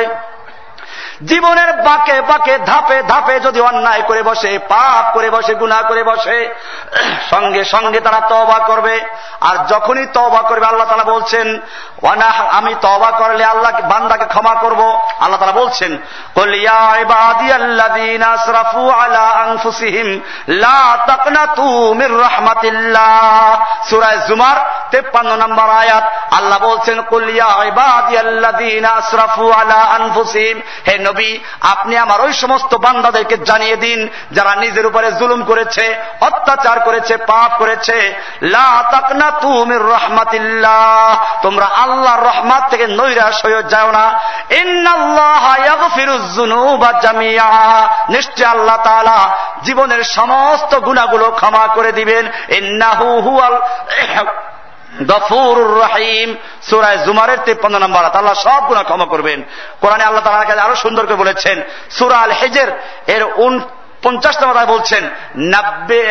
জীবনের বাকে বাকে ধাপে ধাপে যদি অন্যায় করে বসে, পাপ করে বসে গুণা করে বসে, সঙ্গে সঙ্গে তারা তবা করবে। আর যখনই তবা করবে, আল্লাহ তারা বলছেন আমি তবা করলে আল্লাহ বান্দাকে ক্ষমা করব। আল্লাহ তালা বলছেন তেপ্পান্ন নম্বর আয়াত, আল্লাহ বলছেন হে নবী, আপনি আমার ওই সমস্ত বান্দাদেরকে জানিয়ে দিন, যারা নিজের উপরে জুলুম করেছে, অত্যাচার করেছে, পাপ করেছে। লা তাকনা তুমির রহমাতিল্লাহ, তোমরা আল্লাহর রহমাত থেকে নৈরাশ হয়ে যাও না। নিশ্চয় আল্লাহ তালা জীবনের সমস্ত গুণাগুলো ক্ষমা করে দিবেন। গফুর রাহিম। সুরায় জুমারের তেপ্পান্ন নম্বর আল্লাহ সব গুণা ক্ষমা করবেন। কোরআনে আল্লাহ তালার কাছে আরও সুন্দর করে বলেছেন, সুরা আল হেজের এর উন পঞ্চাশ নম্বর বলছেন, নব্বে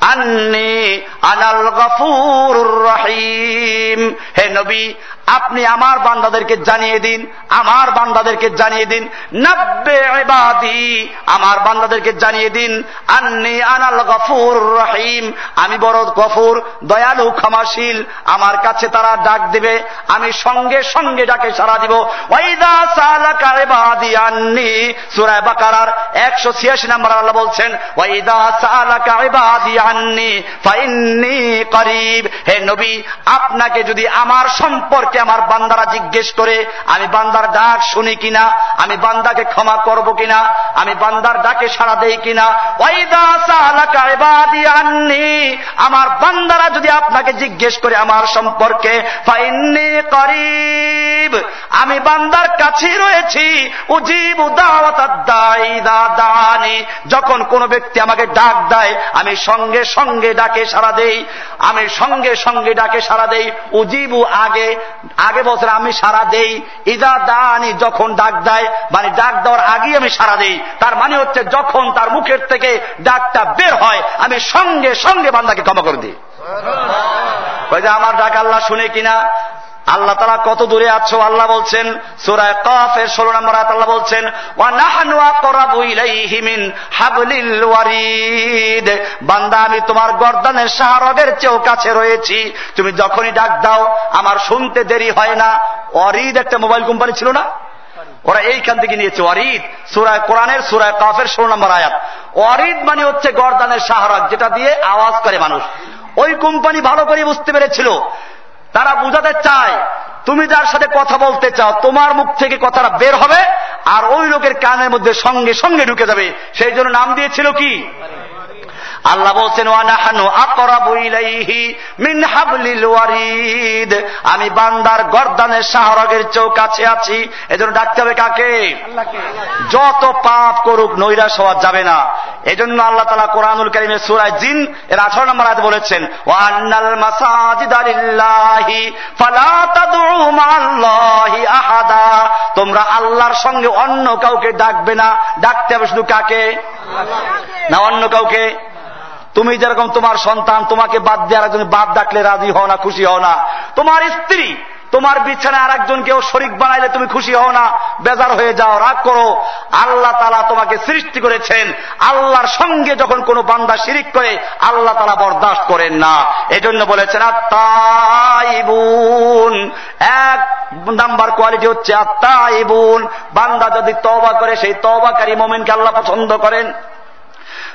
আন্নি আনাল গফুর রহিম। হে নবী, আপনি আমার বান্দাদেরকে জানিয়ে দিন, আমার বান্দাদেরকে জানিয়ে দিন, নব্বে এবাদি আমার বান্দাদেরকে জানিয়ে দিন, আন্নি আনাল গফুর রহিম। আমি বড় গফুর, দয়ালু, ক্ষমাশীল, আমার কাছে তারা ডাক দিবে, আমি সঙ্গে সঙ্গে ডাকে সারা দিব। ওয়াইদা সালাকা ইবাদি আন্নি, সূরা বাকারার 186 নম্বর আল্লাহ বলছেন, ওয়াইদা সালাকা ইবাদি আন্নি ফাইন্নি করিব। হে নবী, আপনাকে যদি আমার সম্পর্কে আমার বান্দারা জিজ্ঞেস করে, আমি বান্দার ডাক শুনি কিনা, আমি বান্দাকে ক্ষমা করব কিনা, আমি বান্দার ডাকে সাড়া দেই কিনা আমার বান্দারা যদি আপনাকে জিজ্ঞেস করে আমার সম্পর্কে করিব। আমি বান্দার কাছে রয়েছি, উজিব দানি যখন কোন ব্যক্তি আমাকে ডাক দেয়, আমি সঙ্গে সঙ্গে সঙ্গে ডাকে সারা দেই। আমি সঙ্গে সঙ্গে ডাকে সারা দেই। উজিবু আগে আগে বছর আমি সারা দেই। ইদা দানি যখন ডাক দেয় মানে ডাক দেওয়ার আগেই আমি সারা দেই। তার মানে হচ্ছে যখন তার মুখের থেকে ডাকটা বের হয় আমি সঙ্গে সঙ্গে বান্দাকে ক্ষমা করে দিই। আমার ডাক আল্লাহ শুনে কিনা? আল্লাহ তারা কত দূরে আছো? আল্লাহ বলছেন সুরায় কফের ষোলো নম্বর আল্লাহ বলছেন বান্দা, আমি তোমার গর্দানের শাহরগের চেয়েও কাছে রয়েছি। তুমি যখনই ডাক দাও, আমার শুনতে দেরি হয় না। অরিদ একটা মোবাইল কোম্পানি ছিল না? ওরা এইখান থেকে নিয়েছে অরিদ সুরায় কোরআনের সুরায় কাফের ষোলো নম্বর আয়াত। অরিদ মানে হচ্ছে গর্দানের শাহরগ, যেটা দিয়ে আওয়াজ করে মানুষ। ওই কোম্পানি ভালো করে বুঝতে পেরেছিল তারা বুঝাতে চায়, তুমি যার সাথে কথা বলতে চাও, তোমার মুখ থেকে কথাটা বের হবে, আর ওই লোকের কানের মধ্যে সঙ্গে সঙ্গে ঢুকে যাবে। সেই জন্য নাম দিয়েছিল কি? আল্লাহ বলছেন আমি বান্দার গর্দানের শাহরগের চৌ কাছে আছি। এজন্য ডাকতে হবে কাকে? যত পাপ করুক নৈরাশ হওয়া যাবে না। এজন্য আল্লাহ তালা কোরআনুল করিমের সুরায় জিন এর আঠারো নম্বর আয়াত বলেছেন ও আন্নাল আহাদা। তোমরা আল্লাহর সঙ্গে অন্য কাউকে ডাকবে না। ডাকতে হবে শুধু কাকে? না অন্য কাউকে? তুমি যেরকম তোমার সন্তান, তোমাকে বাদ দিয়ে আরেকজন বাদ ডাকলে রাজি হও না, খুশি হও না। তোমার স্ত্রী, তোমার বিছানায় আর একজনকেও শরিক বানাইলে তুমি খুশি হও না। বেজার হয়ে যাও, রাগ করো। আল্লাহ তালা তোমাকে সৃষ্টি করেছেন। আল্লাহর সঙ্গে যখন কোনো বান্দা শিরিক করে, আল্লাহ তালা বরদাস্ত করেন না। এজন্য বলেছেন আত্মাইবুন এক নাম্বার কোয়ালিটি হচ্ছে আত্মাইবুন বান্দা যদি তবা করে, সেই তবাকারী মোমেনকে আল্লাহ পছন্দ করেন।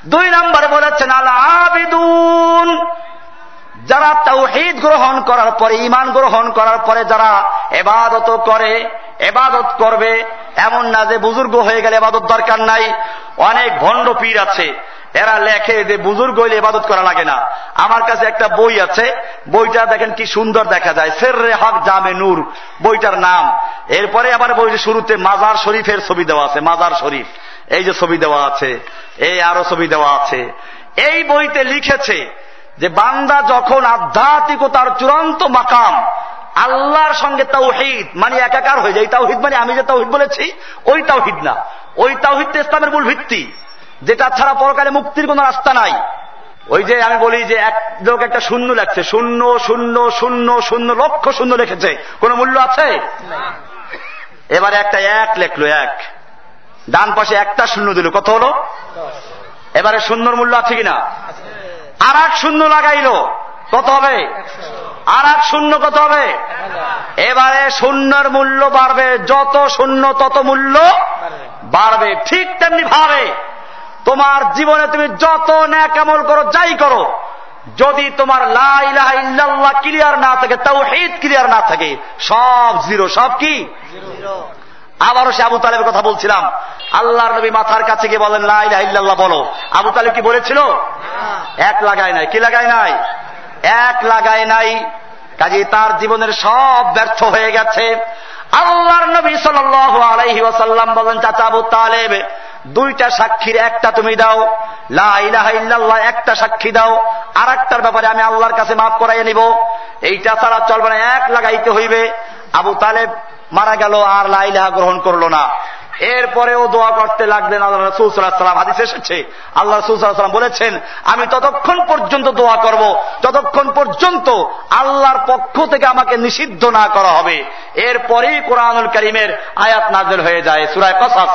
দুই নম্বরে বলেছেন আল আবিদুন যারা তাওহিদ গ্রহণ করার পরে ইমান গ্রহণ করার পরে যারা এবাদত করে, এবাদত করবে, এমন না যে বুজুর্গ হয়ে গেলে এবাদত দরকার নাই। অনেক ভণ্ড পীর আছে, এরা লেখে যে বুজুর্গ হইলে ইবাদত করা লাগে না। আমার কাছে একটা বই আছে, বইটা দেখেন কি সুন্দর দেখা যায় সের রে হক জামে নূর, বইটার নাম। এরপরে আবার বইটি শুরুতে মাজার শরীফের ছবি দেওয়া আছে, মাজার শরীফ। এই যে ছবি দেওয়া আছে এই আরও ছবি দেওয়া আছে। এই বইতে লিখেছে যে বান্দা যখন আধ্যাত্মিকতার চূড়ান্ত মাকাম আল্লাহর সঙ্গে তাওহিদ মানে একাকার হয়ে যায়। তাওহিদ মানে আমি যে তাওহিদ বলেছি ওই তাওহিদ না। ওই তাওহিদ ইসলামের মূল ভিত্তি। যেটা ছাড়া পরকালে মুক্তির কোন রাস্তা নাই। ওই যে আমি বলি যে এক লোক একটা শূন্য লেখছে শূন্য শূন্য শূন্য শূন্য লক্ষ শূন্য লিখেছে। কোন মূল্য আছে? এবারে একটা এক লেখলো এক। ডান পাশে একটা শূন্য দিল। কত হলো? এবারে শূন্যর মূল্য আছে কিনা? আর এক শূন্য লাগাইলো। কত হবে? আর এক শূন্য কত হবে? এবারে শূন্যর মূল্য বাড়বে। যত শূন্য, তত মূল্য বাড়বে। ঠিক তেমনি ভাবে তোমার জীবনে তুমি যত ন্যাকামল করো, যাই করো, যদি তোমার লাইল্লাহ ক্লিয়ার না থাকে তাও হিদ ক্লিয়ার না থাকে, সব জিরো সব কি? আবারও সে আবু তালেবের কথা বলছিলাম। আল্লাহর নবী মাথার কাছে গিয়ে বলেন লাইল্লাহ বলো। আবু তালেব কি বলেছিল? এক লাগায় নাই। কি লাগায় নাই? এক লাগায় নাই। কাজে তার জীবনের সব ব্যর্থ হয়ে গেছে। আল্লাহর নবী সাল আলাইহি বলেন, চাচা আবু তালেব, দুইটা সাক্ষীর একটা তুমি দাও। লাহ একটা সাক্ষী দাও। আর একটার ব্যাপারে আমি আল্লাহর কাছে মাফ করাইয়ে নিব। এইটা ছাড়া চলবে না। এক লাগাইতে হইবে। আবু তালেব মারা গেল আর লাইলাহা গ্রহণ করল না। এরপরেও দোয়া করতে লাগলেন আল্লাহ রসুল সাল্লাম হাদিস এসেছে, আল্লাহ রসুল সাল্লাম বলেছেন, আমি ততক্ষণ পর্যন্ত দোয়া করব, ততক্ষণ পর্যন্ত আল্লাহর পক্ষ থেকে আমাকে নিষিদ্ধ না করা হবে। এরপরেই কোরআনুল করিমের আয়াত নাজল হয়ে যায়, সুরায় কসাস।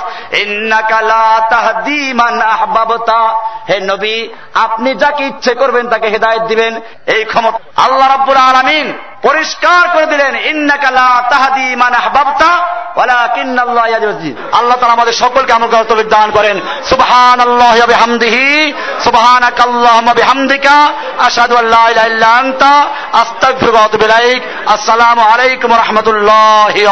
হে নবী, আপনি যাকে ইচ্ছে করবেন তাকে হেদায়ত দিবেন, এই ক্ষমতা আল্লাহ রাব্বুল আলমিন পরিষ্কার করে দিলেন ইন্নাকালা তাহাদি মান বাবতা আল্লাহ তালা আমাদের সকলকে আমল করার তবে দান করেন। সুবহান আল্লাহ সুবহান সুবহানাক আল্লাহুম্মা বিহামদিকা, আশহাদু আল্লা ইলাহা ইল্লা আনতা, আস্তাগফিরুকা ওয়া আতুবু ইলাইক। আসসালামু আলাইকুম রাহমাতুল্লাহি